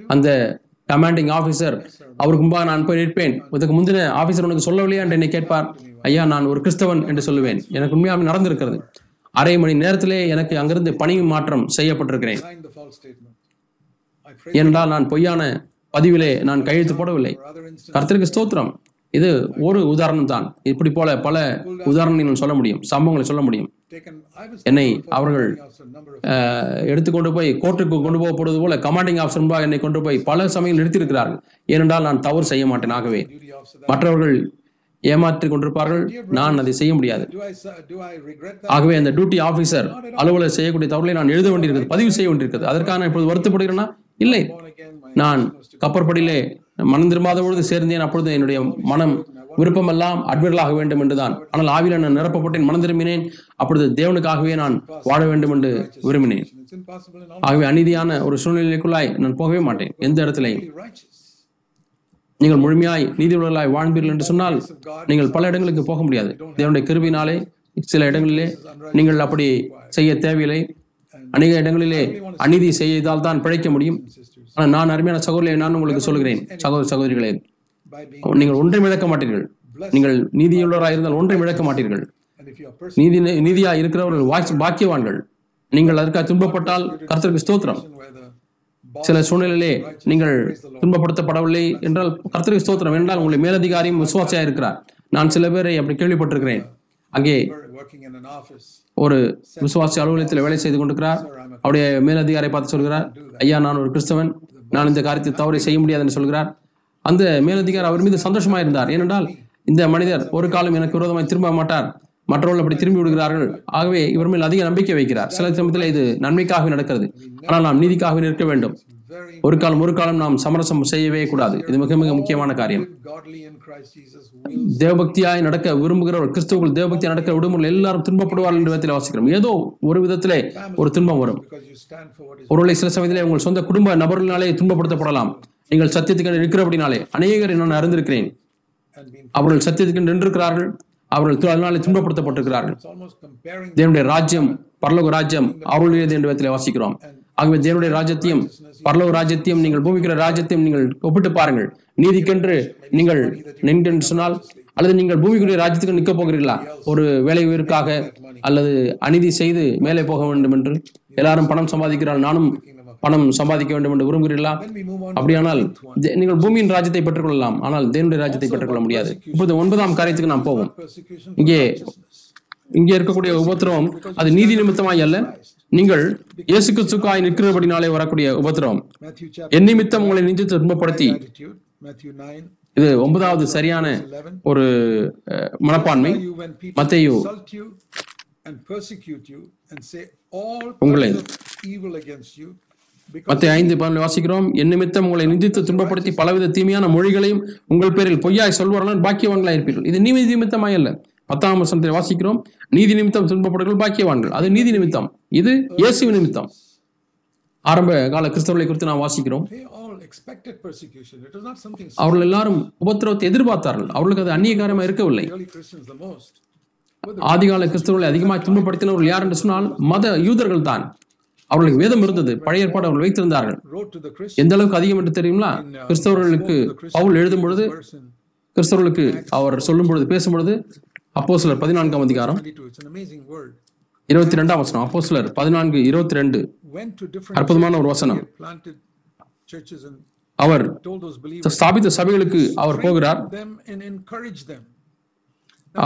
அந்த கமாண்டிங் ஆஃபீஸர் அவருக்கு முன்பாக நான் போய் நிற்பேன். இதுக்கு முந்தின ஆஃபீஸர் உனக்கு சொல்லவில்லையா என்று என்னை கேட்பார். ஐயா நான் ஒரு கிறிஸ்தவன் என்று சொல்லுவேன். எனக்கு உண்மையாக நடந்திருக்கிறது. அரை மணி நேரத்திலே எனக்கு அங்கிருந்து பணி மாற்றம் செய்யப்பட்டிருக்கிறேன். ஏனென்றால் நான் பொய்யான பதிவிலே நான் கையெழுத்து போடவில்லை. கருத்திற்கு கர்த்தருக்கு ஸ்தோத்திரம். இது ஒரு உதாரணம் தான். இப்படி போல பல உதாரணங்கள் சொல்ல முடியும். சம்பவங்களை சொல்ல முடியும். என்னை அவர்கள் எடுத்துக்கொண்டு போய் கோர்ட்டுக்கு கொண்டு போகப்படுவது போல கமாண்டிங் ஆஃபீஸர் முன்பாக என்னை கொண்டு போய் பல சமயம் நிறுத்தியிருக்கிறார்கள். ஏனென்றால் நான் தவறு செய்ய மாட்டேன் ஆகவே. மற்றவர்கள் ஏமாற்றிக் கொண்டிருப்பார்கள். நான் அதை செய்ய முடியாது. ஆகவே அந்த டியூட்டி ஆஃபீஸர் அலுவலர் செய்யக்கூடிய தவறுகளை நான் எழுத வேண்டியிருக்கிறது பதிவு செய்ய வேண்டியிருக்கிறது. அதற்கான இப்போது வருத்தப்படுகிறேன்னா இல்லை. நான் கப்பற்படியிலே மனம் திரும்பாத பொழுது சேர்ந்தேன். அப்பொழுது என்னுடைய மனம் விருப்பமெல்லாம் ஆக வேண்டும் என்றுதான். ஆனால் ஆவியில் நான் நிரப்பப்பட்டேன் மனம் திரும்பினேன். அப்பொழுது தேவனுக்காகவே நான் வாழ வேண்டும் என்று விரும்பினேன். ஆகவே அநீதியான ஒரு சூழ்நிலைக்குள்ளாய் நான் போகவே மாட்டேன். எந்த இடத்திலையும். நீங்கள் முழுமையாய் நீதிபதிகளாய் வாழ்ந்தீர்கள் என்று சொன்னால் நீங்கள் பல இடங்களுக்கு போக முடியாது. தேவனுடைய கிருபினாலே சில இடங்களிலே நீங்கள் அப்படி செய்ய தேவையில்லை. அநேக இடங்களிலே அநீதி செய்தால் தான் பிழைக்க முடியும். ஆனால் நான் அருமையான சகோதரியை நான் உங்களுக்கு சொல்கிறேன். சகோதர சகோதரிகளே நீங்கள் ஒன்றையும் இழக்க மாட்டீர்கள். நீங்கள் நீதியுள்ளவராக இருந்தால் ஒன்றையும் இழக்க மாட்டீர்கள். நீதி நீதியா இருக்கிறவர்கள் பாக்கியவான்கள். நீங்கள் அதற்காக துன்பப்பட்டால் கர்த்தருக்கு ஸ்தோத்திரம். சில சூழ்நிலையிலே நீங்கள் துன்பப்படுத்தப்படவில்லை என்றால் கர்த்தருக்கு ஸ்தோத்திரம். என்றால் உங்களை மேலதிகாரியும் விசுவாசியா இருக்கிறார். நான் சில பேரை அப்படி கேள்விப்பட்டிருக்கிறேன். அங்கே ஒரு விசுவாசி அலுவலகத்தில் வேலை செய்து கொண்டிருக்கிறார். அவருடைய மேலதிகாரை பார்த்து சொல்கிறார் ஐயா நான் ஒரு கிறிஸ்தவன். நான் இந்த காரியத்தை தவறை செய்ய முடியாது என்று சொல்கிறார். அந்த மேலதிகாரி அவர் மீது சந்தோஷமா இருந்தார். ஏனென்றால் இந்த மனிதர் ஒரு காலம் எனக்கு விரோதமாய் திரும்ப மாட்டார். மற்றவர்கள் அப்படி திரும்பி விடுகிறார்கள். ஆகவே இவர் மேல் அதிக நம்பிக்கை வைக்கிறார். சில சமயத்தில் இது நன்மைக்காகவே நடக்கிறது. ஆனால் நாம் நீதிக்காகவே நிற்க வேண்டும். ஒரு காலம் ஒரு காலம் நாம் சமரசம் செய்யவே கூடாது. இது மிக மிக முக்கியமான காரியம். தேவபக்தியாய் நடக்க விரும்புகிறவர் கிறிஸ்துவுக்குள் தேவபக்தியாய் நடக்க விடுமுறை எல்லாரும் துன்பப்படுவார்கள் என்ற விதத்தில் வாசிக்கிறோம். ஏதோ ஒரு விதத்திலே ஒரு துன்பம் வரும். ஒருவேளை சில சமயத்திலே உங்கள் சொந்த குடும்ப நபர்களினாலே துன்பப்படுத்தப்படலாம். நீங்கள் சத்தியத்துக்கு இருக்கிறபடினாலே அநேகரை நான் அறிந்திருக்கிறேன். அவர்கள் சத்தியத்துக்கு நின்றிருக்கிறார்கள். அவர்கள் அதனாலே துன்பப்படுத்தப்பட்டிருக்கிறார்கள். தேவனுடைய ராஜ்யம் பரலோக ராஜ்யம் அவர்களுடையது என்ற விதத்தில் வாசிக்கிறோம். ஆகவே தேவனுடைய ராஜ்யத்தையும் பரலோ ராஜ்யத்தையும் நீங்கள் பூமிக்கிற ராஜ்யத்தையும் நீங்கள் ஒப்பிட்டு பாருங்கள். நீதிக்கென்று நீங்கள் நின்று சொன்னால் அல்லது நீங்கள் பூமிக்குரிய ராஜ்யத்துக்கு நிற்க போகிறீர்களா? ஒரு வேலை உயிருக்காக அல்லது அநீதி செய்து மேலே போக வேண்டும் என்று? எல்லாரும் பணம் சம்பாதிக்கிறார் நானும் பணம் சம்பாதிக்க வேண்டும் என்று விரும்புகிறீர்களா? அப்படியானால் நீங்கள் பூமியின் ராஜ்யத்தை பெற்றுக்கொள்ளலாம். ஆனால் தேவனுடைய ராஜ்யத்தை பெற்றுக்கொள்ள முடியாது. இப்போது ஒன்பதாம் காரியத்துக்கு நாம் போவோம். இங்கே இங்கே இருக்கக்கூடிய உபத்திரவம் அது நீதி நிமித்தமாய் அல்ல நீங்கள் இயேசு கிறிஸ்துக்காய் நிற்கிறபடினாலே வரக்கூடிய chapter என் நிமித்தம் உங்களை நிந்தித்து துன்பப்படுத்தி. attitude. Matthew 9 இது ஒன்பதாவது சரியான 11 ஒரு மனப்பான்மை. மத்தேயு உங்களை kinds of evil against you because மத்திய ஐந்து பதினொன்று வாசிக்கிறோம். என் நிமித்தம் உங்களை நிந்தித்து துன்பப்படுத்தி பலவித தீமையான மொழிகளையும் உங்கள் பேரில் பொய்யாய் சொல்வார்கள் பாக்கியவான்களாய் இருப்பீர்கள். இது நீதி நிமித்தமாய் அல்ல. பத்தாம் வசனத்தில் வாசிக்கிறோம். நீதி நிமித்தம் துன்பப்படுகள் பாக்கியவான்கள். அது நீதி நிமித்தம். இது இயேசு நிமித்தம். ஆரம்ப கால கிறிஸ்தவர்களை குறித்து நாம் வாசிக்கிறோம். அவர்கள் எல்லாரும் உபத்திரவத்தை எதிர்பார்த்தார்கள். அவர்களுக்கு அது அந்நிய காரியமா இருக்கவில்லை ஆதிகால கிறிஸ்தவர்களை அதிகமாக துன்பப்படுத்தினவர்கள் யார் என்று சொன்னால் மத யூதர்கள் தான். அவர்களுக்கு வேதம் இருந்தது. பழைய ஏற்பாடு அவர்கள் வைத்திருந்தார்கள். எந்த அளவுக்கு அதிகம் என்று தெரியுங்களா? கிறிஸ்தவர்களுக்கு பவுல் எழுதும் பொழுது கிறிஸ்தவர்களுக்கு அவர் சொல்லும் பொழுது பேசும் பொழுது அப்போ சிலர் பதினான்காம் அதிகாரம். 22 it's an amazing word. இருபத்தி ரெண்டாம் வசனம் அப்போ சிலர் பதினான்கு இருபத்தி ரெண்டு அற்புதமான ஒரு வசனம். அவர் ஸ்தாபித்த சபைகளுக்கு அவர் போகிறார்.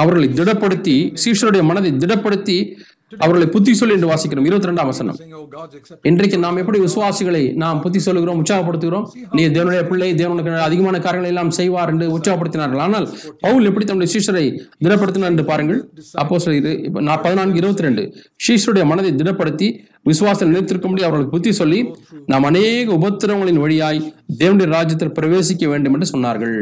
அவர்களை திடப்படுத்தி சீஷருடைய மனதை திடப்படுத்தி அவர்களை புத்தி சொல்லி என்று வாசிக்கிறோம். இருபத்தி ரெண்டாம் வசனம். இன்றைக்கு நாம் எப்படி விசுவாசிகளை நாம் புத்தி சொல்லுகிறோம் உற்சாகப்படுத்துகிறோம்? நீ தேவனுடைய பிள்ளை தேவனுக்கு அதிகமான காரியங்களை எல்லாம் செய்வார் என்று உற்சாகப்படுத்தினார்கள். ஆனால் பவுல் எப்படி தன்னுடைய சீஷரை திடப்படுத்தினார் என்று பாருங்கள். அப்போ இது பதினான்கு இருபத்தி ரெண்டு சீஷருடைய மனதை திடப்படுத்தி விசுவாசம் நிலைத்திருக்கும்படி அவர்களுக்கு புத்தி சொல்லி நாம் அநேக உபத்திரவங்களின் வழியாய் தேவனுடைய ராஜ்யத்தில் பிரவேசிக்க வேண்டும் என்று சொன்னார்கள்.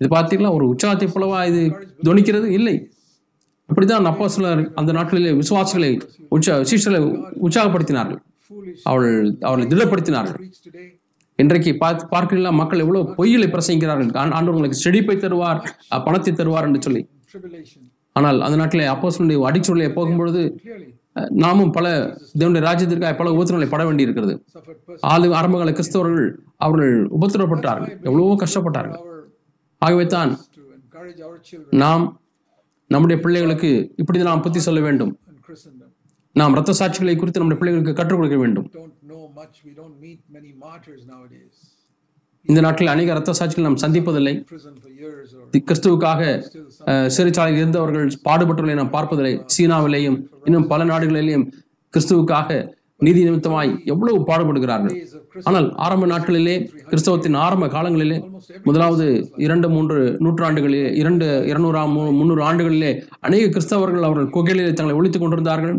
இது பார்த்தீங்களா? ஒரு உற்சாகத்தை போலவா இது துணிக்கிறது? இல்லை. அப்படிதான் அப்பா சிலர் அந்த நாட்களிலே விசுவாசிகளை உற்சா சீஷர்களை உற்சாகப்படுத்தினார்கள். அவள் அவர்களை திடப்படுத்தினார்கள். இன்றைக்கு பார்த்து பார்க்கலாம் மக்கள் எவ்வளவு பொய்யிலை பிரசங்கிக்கிறார்கள். ஆண்டவர்களுக்கு ஆண்டவர் செழிப்பை தருவார் பணத்தை தருவார் என்று சொல்லி. ஆனால் அந்த நாட்டிலே அப்போஸ்தலனுடைய அடிச்சொல்லை போகும்பொழுது நாமும் பல தேவனுடைய ராஜ்யத்திற்காக பல உபத்திரங்களை பட வேண்டி இருக்கிறது ஆளு ஆரம்பகால கிறிஸ்தவர்கள் அவர்கள் உபத்திரப்பட்டார்கள் எவ்வளவோ கஷ்டப்பட்டார்கள். ஆகவே தான் நாம் நம்முடைய பிள்ளைகளுக்கு இப்படி நாம் புத்தி சொல்ல வேண்டும். நாம் ரத்த சாட்சிகளை குறித்து நம்முடைய பிள்ளைகளுக்கு கற்றுக் கொடுக்க வேண்டும். இந்த நாட்டில் அநேக ரத்த சாட்சிகள் நாம் சந்திப்பதில்லை. கிறிஸ்துவுக்காக சிறைச்சாலையில் இருந்தவர்கள் பாடுபட்டவர்களை நாம் பார்ப்பதில்லை. சீனாவிலேயும் இன்னும் பல நாடுகளிலேயும் கிறிஸ்துவுக்காக நீதி நிமித்தமாய் எவ்வளவு பாடுபடுகிறார்கள்? ஆனால் ஆரம்ப நாட்களிலே கிறிஸ்தவத்தின் ஆரம்ப காலங்களிலே முதலாவது இரண்டு மூன்று நூற்றாண்டுகளிலே இரண்டு இருநூறாம் முன்னூறு ஆண்டுகளிலே அநேக கிறிஸ்தவர்கள் அவர்கள் குகைகளிலே தங்களை ஒழித்துக் கொண்டிருந்தார்கள்.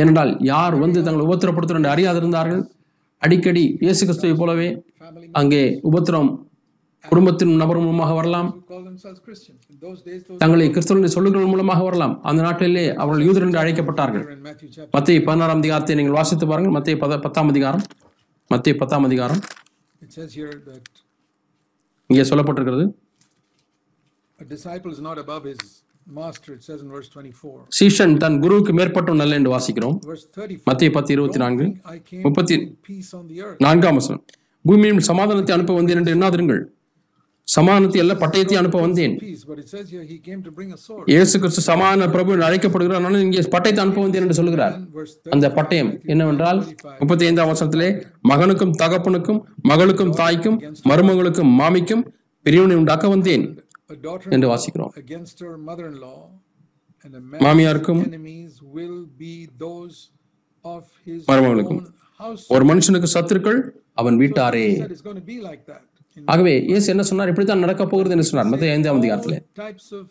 ஏனென்றால் யார் வந்து தங்களை உபத்திரப்படுத்தும் என்று அறியாதிருந்தார்கள்? அடிக்கடி இயேசு கிறிஸ்துவை போலவே அங்கே உபத்திரம் குடும்பத்தின் நபர் மூலமாக வரலாம். தங்களை கிறிஸ்தவர்கள் சொல்லுகள் மூலமாக வரலாம். அந்த நாட்டிலே அவர்கள் யூதர் என்று அழைக்கப்பட்டார்கள். மத்திய பதினாறாம் அதிகாரத்தை நீங்கள் வாசித்து பாருங்கள். மத்திய பத்தாம் அதிகாரம். மத்திய பத்தாம் அதிகாரம். இங்கே சொல்லப்பட்டிருக்கிறது. சீஷன் தன் குருவுக்கு மேற்பட்டவன் அல்ல என்று வாசிக்கிறோம். மத்திய பத்து இருபத்தி நான்கு முப்பத்தி நான்காம் வசனம். பூமியில் சமாதானத்தை அனுப்ப வந்தேன் என்று எண்ணாதிருங்கள். சமானத்தை அல்ல பட்டயத்தை அனுப்ப வந்தேன். இயேசு கிறிஸ்து சமான பிரபு அழைக்கப்படுகிறார் இங்கே பட்டயத்தை அனுப்ப வந்தேன் என்று சொல்கிறார் அந்த பட்டயம் என்னவென்றால் முப்பத்தி ஐந்தாம் வருஷத்திலே மகனுக்கும் தகப்பனுக்கும் மகளுக்கும் தாய்க்கும் மருமகளுக்கும் மாமிக்கும் பிரிவினை உண்டாக்க வந்தேன் என்று வாசிக்கிறோம். மாமியாருக்கும் மருமகளுக்கும். ஒரு மனுஷனுக்கு சத்துருக்கள் அவன் வீட்டாரே. ஆகவே இயேசு என்ன சொன்னார் இப்படித்தான் நடக்க போகிறது என்று சொன்னார் மத்திய ஐந்தாம் அதிகாரத்திலே types of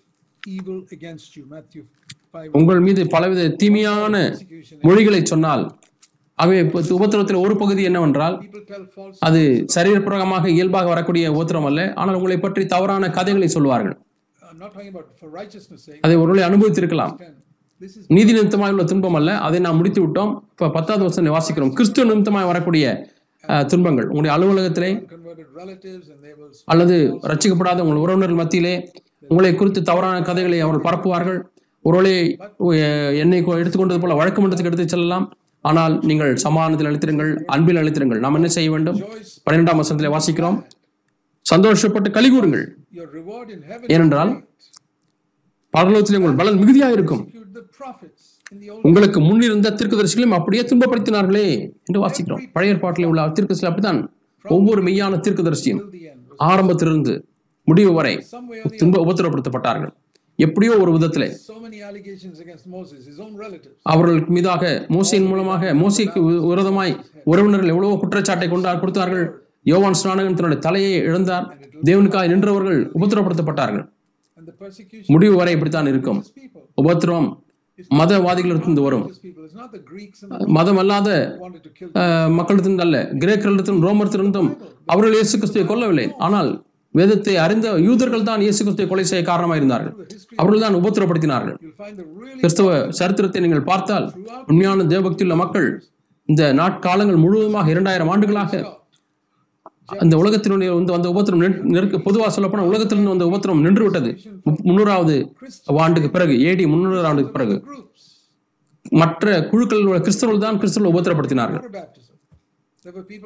evil against you. Matthew 5. உங்கள் மீது பலவித தீமையான மொழிகளை சொன்னால் ஆகவே உபத்திரத்தில் ஒரு பகுதி என்னவென்றால். அது சரீரப்பிரகமாக இயல்பாக வரக்கூடிய உபத்திரம் அல்ல ஆனால் உங்களை பற்றி தவறான கதைகளை சொல்வார்கள். அதை ஒருவேளை அனுபவித்திருக்கலாம் நீதி நிமித்தமாக உள்ள துன்பம் அல்ல அதை நாம் முடித்து விட்டோம் இப்ப பத்தாவது வருஷம் வாசிக்கிறோம் கிறிஸ்துவ நிமித்தமாக வரக்கூடிய துன்பங்கள். உங்களுடைய அலுவலகத்திலே. அல்லது ரட்சிக்கப்படாத உங்கள் உறவினர்கள் மத்தியிலே உங்களை குறித்து தவறான கதைகளை அவர்கள் பரப்புவார்கள். ஒருவேளை என்னை எடுத்துக்கொண்டது போல வழக்கு மன்றத்துக்கு எடுத்து செல்லலாம். ஆனால் நீங்கள் சமாதானத்தில் அளித்திருங்கள் அன்பில் அளித்திருங்கள். நாம் என்ன செய்ய வேண்டும்? பன்னிரெண்டாம் வசனத்திலே வாசிக்கிறோம். சந்தோஷப்பட்டு களி கூறுங்கள். ஏனென்றால் பரலோகத்திலே உங்கள் பலன் மிகுதியாக இருக்கும் உங்களுக்கு முன்னிருந்த தீர்க்கதரிசிகளையும் அப்படியே துன்பப்படுத்தினார்களே என்று வாசிக்கிறோம். பழைய ஏற்பாட்டிலே உள்ள தீர்க்கதரிசி அப்படித்தான். ஒவ்வொரு மெய்யான தீர்க்கதரிசியும். ஆரம்பத்திலிருந்து முடிவு வரை துன்ப உபத்திரப்படுத்தப்பட்டார்கள் எப்படியோ ஒரு விதத்திலே. அவர்களுக்கு மீதாக மோசையின் மூலமாக மோசைக்கு விரோதமாய் உறவினர்கள் எவ்வளவோ குற்றச்சாட்டை கொண்டா கொடுத்தார்கள். யோவான் ஸ்நானகன் தன்னுடைய தலையை இழந்தார். தேவனுக்காய் நின்றவர்கள் உபத்திரப்படுத்தப்பட்டார்கள் முடிவு வரை இப்படித்தான் இருக்கும். உபத்திரம் மதவாதிகளிடத்திலிருந்து வரும். மதம் அல்லாத மக்களிடத்திலிருந்து அல்ல கிரேக்கர்களிடத்திலும் ரோமர்த்திலிருந்தும் அவர்கள் இயேசு கிறிஸ்துவை கொல்லவில்லை. ஆனால் வேதத்தை அறிந்த யூதர்கள் தான் இயேசு கிறிஸ்துவை கொலை செய்ய காரணமாக இருந்தார்கள் அவர்கள் தான் உபத்திரப்படுத்தினார்கள். கிறிஸ்தவ சரித்திரத்தை நீங்கள் பார்த்தால் உண்மையான தேவபக்தியுள்ள மக்கள் இந்த நாட்காலங்கள் முழுவதுமாக இரண்டாயிரம் ஆண்டுகளாக அந்த உலகத்தினுடைய வந்து அந்த உபத்திரம் நெருக்க பொதுவாக சொல்லப்போனால் உலகத்திலிருந்து வந்த உபத்திரம் நின்று விட்டது முன்னூறாவது ஆண்டுக்கு பிறகு ஏடி முன்னூறு ஆண்டுக்கு பிறகு. மற்ற குழுக்கள் கிறிஸ்தவர்கள் தான் கிறிஸ்தவர்கள் உபத்திரப்படுத்தினார்கள்.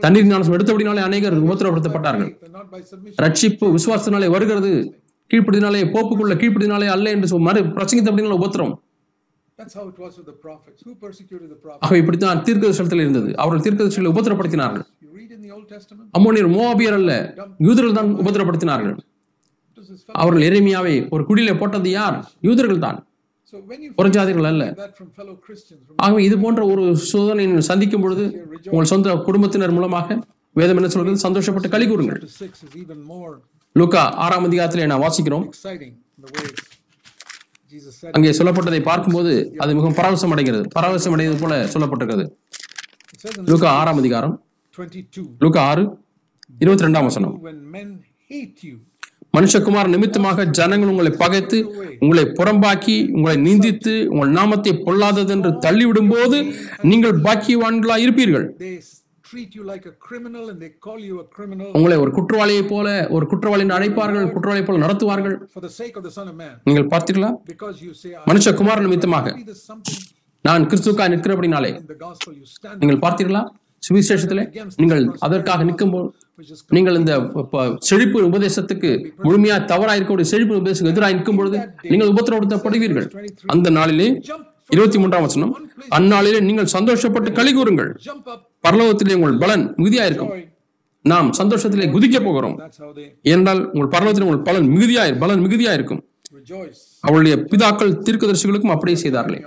தண்ணீர் ஞானம் எடுத்தபடினாலே அநேகர் உபத்திரப்படுத்தப்பட்டார்கள். ரட்சிப்பு விசுவாசத்தினாலே வருகிறது. கீழ்ப்படினாலே போப்புக்குள்ள கீழ்ப்படினாலே அல்ல என்று சொல் மறு பிரசங்கித்தபடினால உபத்திரம். ஆக இப்படித்தான் தீர்க்கதரிசனத்தில் இருந்தது. அவர்கள் தீர்க்கதரிசிகளை உபத்திரப்படுத்தினார்கள். அம்மோனியர் மோவாபியர் அல்ல யூதர்கள் தான் fellow. அவர்கள் எரேமியாவை ஒரு குடியிலே போட்டது யார்? யூதர்கள் தான் புறஜாதிகள் அல்ல. ஆகவே இது போன்ற ஒரு சோதனை நீங்கள் சந்திக்கும் பொழுது உங்கள் சொந்த குடும்பத்தினர் மூலமாக வேதம் என்ன சொல்கிறது? சந்தோஷப்பட்டு களி கூறுங்கள். Chapter 6 is even more லூக்கா ஆறாம் அதிகாரத்திலே நான் வாசிக்கிறோம். அங்கே சொல்லப்பட்டதை பார்க்கும்போது அது மிகவும் பரவசம் அடைகிறது பரவசம் அடைவது போல சொல்லப்பட்டிருக்கிறது லூக்கா ஆறாம் அதிகாரம். 22, லூக்கா ஆறு இருபத்தி ரெண்டாம் வசனம். மனுஷகுமார் நிமித்தமாக ஜனங்கள் உங்களை பகைத்து உங்களை புறம்பாக்கி உங்களை நிந்தித்து உங்கள் நாமத்தை பொல்லாதது என்று தள்ளிவிடும் போது நீங்கள் பாக்கியவான்களாய் இருப்பீர்கள். உங்களை ஒரு குற்றவாளியைப் போல ஒரு குற்றவாளி அழைப்பார்கள் குற்றவாளியைப் போல நடத்துவார்கள். நீங்கள் பார்த்தீர்களா? மனுஷகுமாரன் நிமித்தமாக நான் கிறிஸ்துக்காக நிற்கிறபடினாலே. நீங்கள் பார்த்தீர்களா? சுவிசேஷத்திலே நீங்கள் அதற்காக நிற்கும்போது போது நீங்கள் இந்த செழிப்பு உபதேசத்துக்கு முழுமையா தவறாக இருக்கக்கூடிய செழிப்பு உபதேசத்துக்கு எதிராக நிற்கும் பொழுது நீங்கள் உபத்திரப்படுத்தப்படுவீர்கள் அந்த நாளிலே இருபத்தி மூன்றாம் வசனம் அந்நாளிலே நீங்கள் சந்தோஷப்பட்டு களி கூறுங்கள். பரலோகத்திலே உங்கள் பலன் மிகுதியா இருக்கும். நாம் சந்தோஷத்திலே குதிக்க போகிறோம். That's ஏனென்றால் உங்கள் பரலோகத்தில் உங்கள் பலன் மிகுதியா பலன் மிகுதியா இருக்கும். அவளுடைய பிதாக்கள் தீர்க்கதரிசிகளுக்கும் அப்படியே செய்தார்களே.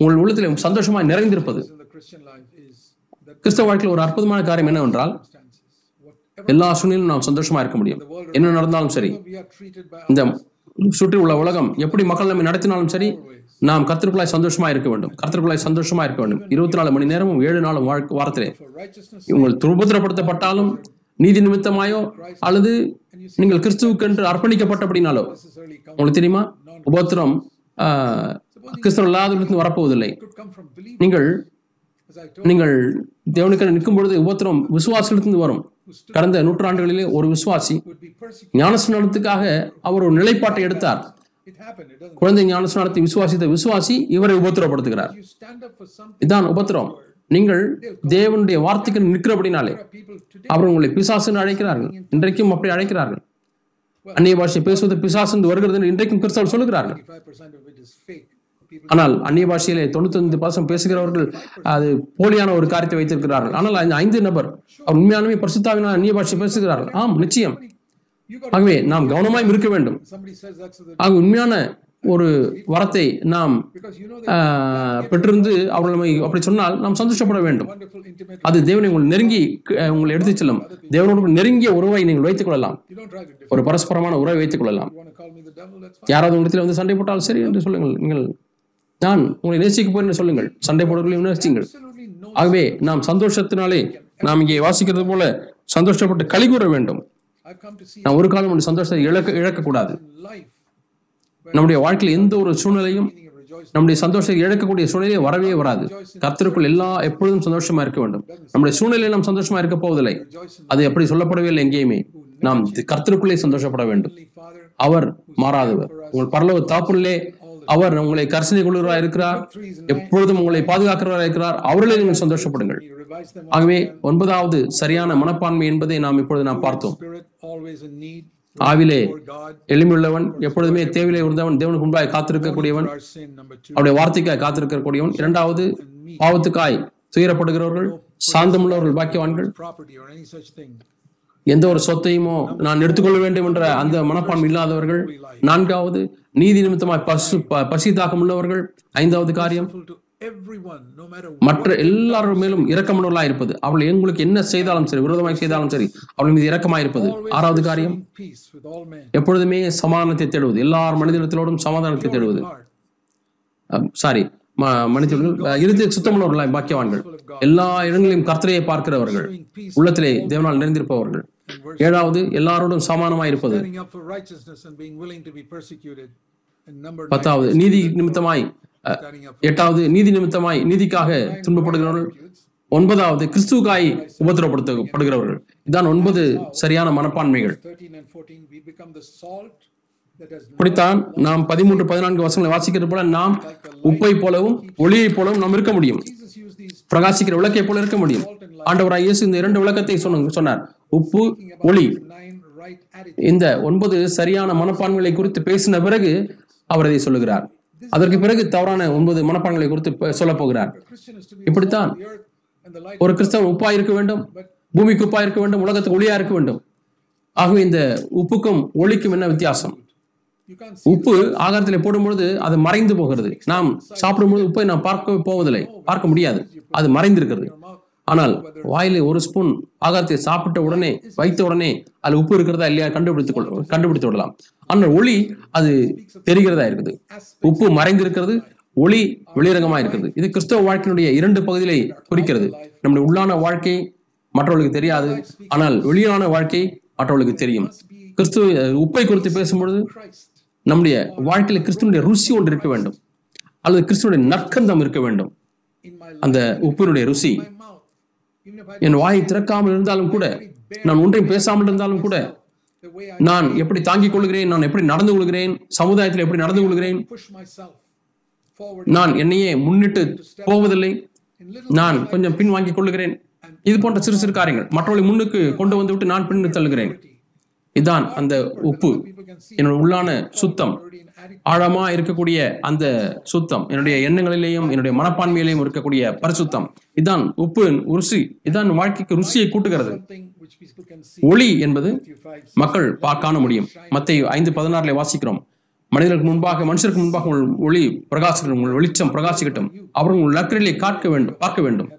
உங்கள் உள்ளத்திலே சந்தோஷமாய் நிறைந்திருப்பது In the Christian life is that கிறிஸ்தவ வாழ்க்கையில் ஒரு அற்புதமான காரியம் என்னவென்றால் எல்லா சூழ்நிலையும் நாம் சந்தோஷமா இருக்க முடியும். என்ன நடந்தாலும் சரி இந்த சுற்றி உள்ள உலகம் எப்படி மக்கள் நம்மை நடத்தினாலும் சரி நாம் கத்திற்குள்ளாய் சந்தோஷமா இருக்க வேண்டும். கத்திற்குள்ளாய் சந்தோஷமா இருக்க வேண்டும். இருபத்தி நாலு மணி நேரமும் ஏழு நாளும் வாழ்க்கை வாரத்திலே. உங்கள் துருபத்திரப்படுத்தப்பட்டாலும் நீதி நிமித்தமாயோ அல்லது நீங்கள் கிறிஸ்துவுக்கென்று அர்ப்பணிக்கப்பட்டபடினாலோ necessarily உங்களுக்கு தெரியுமா? உபத்திரம் கிறிஸ்தவ இல்லாதவர்களுக்கு வரப்போவதில்லை. நீங்கள் நீங்கள் தேவனுக்கு நிற்கும் பொழுது உபத்திரம் விசுவாசத்திலிருந்து வரும். கடந்த நூற்றாண்டுகளிலே ஒரு விசுவாசி ஞானஸ்நானத்துக்காக அவர் ஒரு நிலைப்பாட்டை எடுத்தார். குழந்தை ஞானஸ்நானத்தை விசுவாசித்த விசுவாசி இவரை உபத்திரப்படுத்துகிறார். இதான் உபத்திரம். நீங்கள் தேவனுடைய வார்த்தைக்கு நிற்கிறபடினாலே அவர் உங்களை பிசாசுன்னு அழைக்கிறார்கள். இன்றைக்கும் அப்படி அழைக்கிறார்கள். அந்நிய பாஷை பேசுவது பிசாசு வருகிறது என்று இன்றைக்கும் கிறிஸ்தவர் சொல்லுகிறார்கள். ஆனால் அந்நிய பாஷையிலே தொண்ணூத்தொன்பது பாசம் பேசுகிறவர்கள் அது போலியான ஒரு காரியத்தை வைத்திருக்கிறார்கள். ஆனால் அந்த ஐந்து நபர் அவர் உண்மையானவே பரிசுத்தாவினால் அந்நிய பாஷை பேசுகிறார்கள். ஆம் நிச்சயம். ஆகவே நாம் கவனமாய் இருக்க வேண்டும். ஆக உண்மையான ஒரு வரத்தை நாம் பெற்றிருந்து அவர்கள் நம்மை அப்படி சொன்னால் நாம் சந்தோஷப்பட வேண்டும். அது தேவனை உங்கள் நெருங்கி உங்களை எடுத்துச் செல்லும். தேவனோடு நெருங்கிய உறவை நீங்கள் வைத்துக் கொள்ளலாம். ஒரு பரஸ்பரமான உறவை வைத்துக் கொள்ளலாம். யாராவது உங்களிடத்தில் வந்து சண்டை போட்டால் சரி என்று சொல்லுங்கள். நீங்கள் நான் உங்களை நேசிக்க போறேன் என்று சொல்லுங்கள். சண்டை போடுவதையும் நேசிங்கள். ஆகவே நாம் சந்தோஷத்தினாலே நாம் இங்கே வாசிக்கிறது போல சந்தோஷப்பட்டு களி கூற வேண்டும். நாம் ஒரு காலம் சந்தோஷத்தை இழக்க இழக்கக்கூடாது. நம்முடைய வாழ்க்கையில் எந்த ஒரு சூழ்நிலையும். நம்முடைய சந்தோஷத்தை இழக்கக்கூடிய சூழ்நிலையே வரவே வராது. கர்த்தருக்குள் எல்லா எப்பொழுதும் சந்தோஷமா இருக்க வேண்டும். நம்முடைய சூழ்நிலையில் நாம் சந்தோஷமா இருக்க போவதில்லை. அது எப்படி சொல்லப்படவே இல்லை எங்கேயுமே. நாம் கர்த்தருக்குள்ளே சந்தோஷப்பட வேண்டும். அவர் மாறாதவர். உங்கள் பரலோக தாப்புள்ளே அவர் உங்களை கரிசனை கொள்கிறவராக இருக்கிறார். எப்பொழுதும் உங்களை பாதுகாக்கிறவராக இருக்கிறார். அவர்களே நீங்கள் சந்தோஷப்படுங்கள். ஆகவே ஒன்பதாவது சரியான மனப்பான்மை என்பதை நாம் இப்பொழுது நாம் பார்த்தோம். ஆவிலே எளிமையுள்ளவன் எப்பொழுதுமே தேவையிலே இருந்தவன் தேவனுக்கு முன்பாய் காத்திருக்கக்கூடியவன் அவருடைய வார்த்தைக்காய் காத்திருக்கக்கூடியவன். இரண்டாவது பாவத்துக்காய் துயரப்படுகிறவர்கள் சாந்தமுள்ளவர்கள் பாக்கியவான்கள். எந்த ஒரு சொத்தையுமோ நான் எடுத்துக்கொள்ள வேண்டும் என்ற அந்த மனப்பான்மை இல்லாதவர்கள். நான்காவது நீதி நிமித்தமாய் பசு ப- பசி தாக்கம் உள்ளவர்கள். ஐந்தாவது காரியம் மற்ற எல்லாரும் மேலும் இரக்கமுள்ளவர்களாக இருப்பது. அவள் எங்களுக்கு என்ன செய்தாலும் சரி விரோதமாய் செய்தாலும் சரி அவள் மீது இரக்கமாய் இருப்பது. ஆறாவது காரியம் எப்பொழுதுமே சமாதானத்தை தேடுவது. எல்லார் மனிதனத்திலோடும் சமாதானத்தை தேடுவது. சாரி மன்னித்தவர்கள் இறுதி சுத்தமுள்ளவர்களாய் பாக்கியவான்கள். எல்லா இடங்களையும் கர்த்தரையை பார்க்கிறவர்கள். உள்ளத்திலே தேவனால் நிறைந்திருப்பவர்கள். ஏழாவது எல்லாரோடும் சமானமாய் இருப்பது. பத்தாவது நீதி நிமித்தமாய் எட்டாவது நீதி நிமித்தமாய் நீதிக்காக துன்பப்படுகிறவர்கள். ஒன்பதாவது கிறிஸ்துவுக்காய் உபத்திரப்படுத்தப்படுகிறவர்கள் இதான் ஒன்பது சரியான மனப்பான்மைகள். இப்படித்தான் நாம் பதிமூன்று பதினான்கு வருஷங்களை வாசிக்கிறது போல நாம் உப்பை போலவும் ஒளியை போலவும் நாம் இருக்க முடியும். பிரகாசிக்கிற விளக்கை போல இருக்க முடியும். ஆண்டவராய் இயேசு இந்த இரண்டு விளக்கத்தை சொன்ன சொன்னார். உப்பு ஒளி. இந்த ஒன்பது சரியான மனப்பான்மைகளை குறித்து பேசின பிறகு அவர் இதை சொல்லுகிறார். அதற்கு பிறகு தவறான ஒன்பது மனப்பான்களை குறித்து சொல்ல சொல்லப் போகிறார். இப்படித்தான் ஒரு கிறிஸ்தவன் உப்பா இருக்க வேண்டும் பூமிக்கு உப்பா இருக்க வேண்டும் உலகத்துக்கு ஒளியா இருக்க வேண்டும். ஆகவே இந்த உப்புக்கும் ஒளிக்கும் என்ன வித்தியாசம்? உப்பு ஆகாரத்தில் போடும்பொழுது அது மறைந்து போகிறது. நாம் சாப்பிடும்பொழுது உப்பை நாம் பார்க்க போவதில்லை. பார்க்க முடியாது. அது மறைந்திருக்கிறது. ஆனால் வாயில ஒரு ஸ்பூன் ஆகாரத்தை சாப்பிட்ட உடனே வைத்த உடனே அதுல உப்பு இருக்கிறதா இல்லையா கண்டுபிடித்துக் கொள் கண்டுபிடித்து விடலாம். ஆனால் ஒளி அது தெரிகிறதா இருக்குது. உப்பு மறைந்திருக்கிறது. ஒளி வெளிரங்கமா இருக்கிறது இது கிறிஸ்தவ வாழ்க்கையினுடைய இரண்டு பகுதிகளை குறிக்கிறது. நம்முடைய உள்ளான வாழ்க்கை மற்றவர்களுக்கு தெரியாது. ஆனால் வெளியான வாழ்க்கை மற்றவர்களுக்கு தெரியும். கிறிஸ்துவ உப்பை குறித்து பேசும்பொழுது நம்முடைய வாழ்க்கையில் கிறிஸ்துவனுடைய ருசி ஒன்று இருக்க வேண்டும். அல்லது கிறிஸ்துவனுடைய நற்கந்தம் இருக்க வேண்டும். அந்த உப்பினுடைய ருசி. என் வாயை திறக்காமல் இருந்தாலும் கூட நான் ஒன்றையும் பேசாமல் இருந்தாலும் கூட நான் எப்படி தாங்கிக் கொள்கிறேன் நான் எப்படி நடந்து கொள்கிறேன் சமுதாயத்தில் எப்படி நடந்து கொள்கிறேன் நான் என்னையே முன்னிட்டு போவதில்லை. நான் கொஞ்சம் பின் வாங்கிக் கொள்கிறேன் இது போன்ற சிறு சிறு காரியங்கள். மற்றவர்களை முன்னுக்கு கொண்டு வந்து விட்டு நான் பின்னு தள்ளுகிறேன். இதான் அந்த உப்பு. என்னோட உள்ளான சுத்தம். ஆழமா இருக்கக்கூடிய அந்த சுத்தம். என்னுடைய எண்ணங்களிலேயும் என்னுடைய மனப்பான்மையிலேயும் இருக்கக்கூடிய பரிசுத்தம். இதான் உப்பு ருசி இதான் வாழ்க்கைக்கு ருசியை கூட்டுகிறது. ஒளி என்பது மக்கள் பா- காண முடியும். மத்திய ஐந்து பதினாறுல வாசிக்கிறோம். மனிதர்களுக்கு முன்பாக மனுஷருக்கு முன்பாக உங்கள் ஒளி பிரகாசிக்கட்டும். உங்கள் வெளிச்சம் பிரகாசிக்கட்டும். அவர்கள் உங்கள் நற்கரிலே காக்க வேண்டும் பார்க்க வேண்டும்.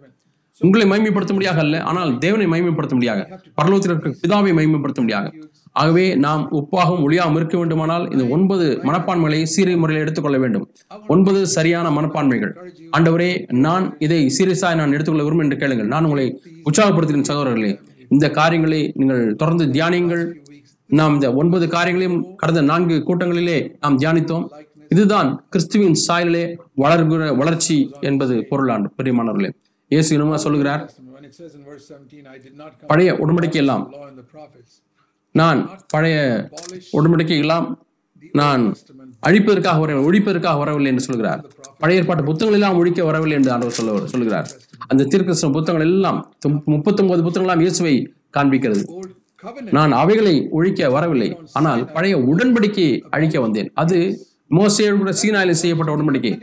உங்களை மைமைப்படுத்த முடியாக அல்ல ஆனால் தேவனை மைமைப்படுத்த முடியாக பரலோகத்தில் இருக்க பிதாவை மைமைப்படுத்த முடியாது ஆகவே நாம் உப்பாகவும் ஒளியாகவும் இருக்க வேண்டுமானால் இந்த ஒன்பது மனப்பான்மைகளை சீரிய முறையில் எடுத்துக்கொள்ள வேண்டும். ஒன்பது சரியான மனப்பான்மைகள். ஆண்டவரே நான் இதை சீரியஸாக நான் எடுத்துக்கொள்ள விரும்பும் என்று கேளுங்கள். நான் உங்களை உற்சாகப்படுத்துகிறேன் சகோதரர்களே. இந்த காரியங்களை நீங்கள் தொடர்ந்து தியானியுங்கள். நாம் இந்த ஒன்பது காரியங்களையும் கடந்த நான்கு கூட்டங்களிலே நாம் தியானித்தோம். இதுதான் கிறிஸ்துவின் சாயலிலே வளர்கிற வளர்ச்சி என்பது பொருளாண்டு பெரியமானவர்களே. இயேசு இனமா சொல்லுகிறார் பழைய உடன்படிக்கை எல்லாம் நான் பழைய உடன்படிக்கை எல்லாம் நான் அழிப்பதற்காக வரவில்லை ஒழிப்பதற்காக வரவில்லை என்று சொல்கிறார். பழைய ஏற்பாட்டு புத்தகங்கள் எல்லாம் ஒழிக்க வரவில்லை என்று ஆண்டவர் சொல்ல சொல்கிறார். அந்த தீர்க்கிருஷ்ண புத்தகங்கள் எல்லாம் முப்பத்தொன்பது புத்தகங்களாம் இயேசுவை காண்பிக்கிறது. நான் அவைகளை ஒழிக்க வரவில்லை ஆனால் பழைய உடன்படிக்கையை அழிக்க வந்தேன். அது மோசேயோடு கூட செய்யப்பட்ட உடன்படிக்கை.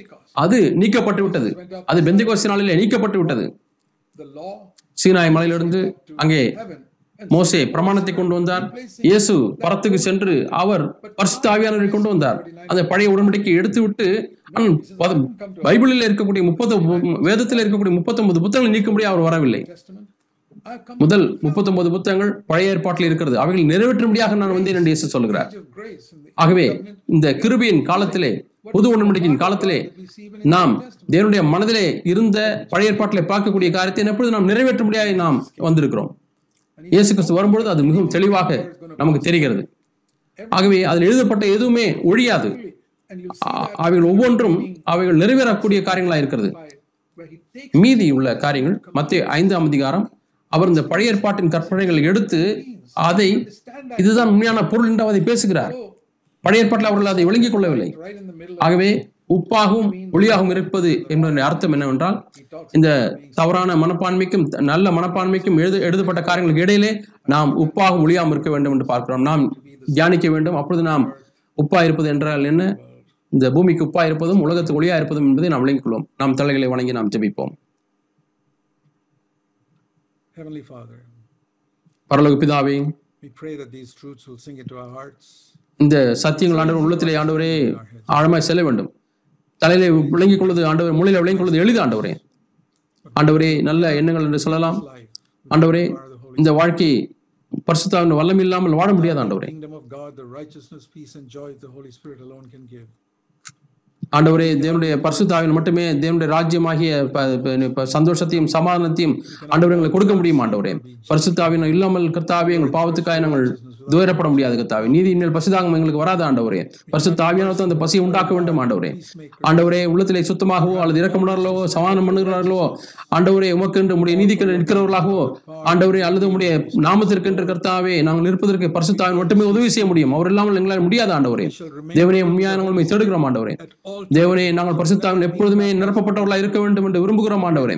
அது நீக்கப்பட்டு விட்டது. அது பெந்திகோஸ்து நாளிலே நீக்கப்பட்டு விட்டது. சீனாய் மலையிலிருந்து அங்கே மோசே பிரமாணத்தை கொண்டு வந்தார். இயேசு பரத்துக்கு சென்று அவர் பரிசுத்த ஆவியானவரை கொண்டு வந்தார். அந்த பழைய உடன்படிக்கை எடுத்துவிட்டு விட்டு பைபிளில் இருக்கக்கூடிய முப்பது வேதத்தில் இருக்கக்கூடிய முப்பத்தொன்பது புத்தகங்கள் நீக்கும்படி அவர் வரவில்லை. முதல் முப்பத்தொன்பது புத்தகங்கள் பழைய ஏற்பாட்டில் இருக்கிறது. அவைகள் நிறைவேற்றும்படியாக நான் வந்தேன் என்று இயேசு சொல்கிறார். ஆகவே இந்த கிருபியின் காலத்திலே புது உடன்படிக்கையின் காலத்திலே நாம் தேவனுடைய மனதிலே இருந்த பழைய ஏற்பாட்டிலே பார்க்கக்கூடிய காரியத்தை எப்பொழுது நாம் நிறைவேற்றும்படியாக நாம் வந்திருக்கிறோம். இயேசு கிறிஸ்து வரும்பொழுது அது மிகவும் தெளிவாக நமக்கு தெரிகிறது. ஆகவே அதில் எழுதப்பட்ட எதுவுமே ஒழியாது. அவைகள் ஒவ்வொன்றும் அவைகள் நிறைவேறக்கூடிய காரியங்களா இருக்கிறது. மீதி உள்ள காரியங்கள் மத்திய ஐந்தாம் அதிகாரம் அவர் இந்த பழைய ஏற்பாட்டின் கற்பனைகளை எடுத்து அதை இதுதான் உண்மையான பொருள் என்று அதை பேசுகிறார். பழைய ஏற்பாட்டில் அவர்கள் அதை விளங்கிக் கொள்ளவில்லை. ஆகவே உப்பாகவும் ஒளியாகவும் இருப்பது என்பதன் அர்த்தம் என்னவென்றால் இந்த தவறான மனப்பான்மைக்கும் நல்ல மனப்பான்மைக்கும் எழுத எழுதப்பட்ட காரியங்களுக்கு இடையிலே நாம் உப்பாகவும் ஒளியாகவும் இருக்க வேண்டும் என்று பார்க்கிறோம். நாம் தியானிக்க வேண்டும். அப்பொழுது நாம் உப்பா இருப்பது என்றால் என்ன? இந்த பூமிக்கு உப்பா இருப்பதும் உலகத்துக்கு ஒளியா இருப்பதும் என்பதை நாம் விளங்கிக் கொள்வோம். நாம் தலைகளை வணங்கி நாம் ஜெபிப்போம். Heavenly Father, பரலோக பிதாவே. இந்த சத்தியங்கள் ஆண்டவர் உள்ளத்திலே ஆண்டவரே ஆழமாய் செல்ல வேண்டும். தலையிலே விளங்கிக் கொள்வது ஆண்டவர் மூலையில விளங்கிக் கொள்வது எளிது ஆண்டவரே. ஆண்டவரே நல்ல எண்ணங்கள் என்று சொல்லலாம். ஆண்டவரே இந்த வாழ்க்கை பரிசுத்தாவின் வல்லம் இல்லாமல் வாழ முடியாது ஆண்டவரே. ஆண்டவரே தேவனுடைய பரிசுத்தாவின் மட்டுமே தேவனுடைய ராஜ்யமாகிய சந்தோஷத்தையும் சமாதானத்தையும் ஆண்டவரே எங்களுக்கு கொடுக்க முடியும் ஆண்டவரே. பரிசுத்தாவின் இல்லாமல் கர்த்தாவே எங்கள் பாவத்துக்காக நாங்கள் துயரப்பட முடியாது கர்த்தாவே நீதி மேல் பசுதாகம் எங்களுக்கு வராத ஆண்டவரே. பரிசு தாவியானத்தை அந்த பசியை உண்டாக்க வேண்டும் ஆண்டவரே. ஆண்டவரே உள்ளத்திலே சுத்தமாகவோ அல்லது இறக்கமுடர்களோ சமாதானம் பண்ணுகிறார்களோ ஆண்டவரே உமக்கென்று உடைய நீதிக்கென்று நிற்கிறவர்களாகவோ ஆண்டவரே அல்லது உடைய நாமத்திற்கென்று கர்த்தாவே நாங்கள் இருப்பதற்கு பரிசுத்தாவின் மட்டுமே உதவி செய்ய முடியும். அவர் இல்லாமல் எங்களால் முடியாது ஆண்டவரே. தேவனே உண்மையான உண்மை தேடுகிறோம் ஆண்டவரே. தேவனே நாங்கள் பரிசுத்தாவின் எப்பொழுதுமே நிரப்பப்பட்டவர்களாக இருக்க வேண்டும் என்று விரும்புகிறோம் ஆண்டவரே.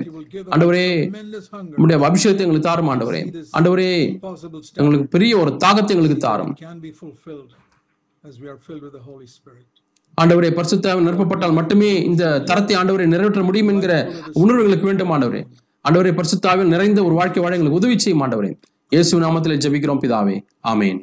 ஆண்டவரே உடைய அபிஷேகத்தை எங்களுக்கு தாரும் ஆண்டவரே. ஆண்டவரே எங்களுக்கு பெரிய ஒரு தாகத்தை எங்களுக்கு தாரும். Can be fulfilled as we are filled with the Holy Spirit. ஆண்டவரே பரிசுத்தாவின் நிரப்பப்பட்டால் மட்டுமே இந்த தரத்தை ஆண்டவரை நிறைவேற்ற முடியும் என்கிற உணர்வு எங்களுக்கு வேண்டும் ஆண்டவரே. ஆண்டவரே பரிசுத்தாவில் நிறைந்த ஒரு வாழ்க்கை வாழ எங்களுக்கு உதவி செய்யும் ஆண்டவரே. இயேசு நாமத்தில் ஜெபிக்கிறோம் பிதாவே. ஆமென்.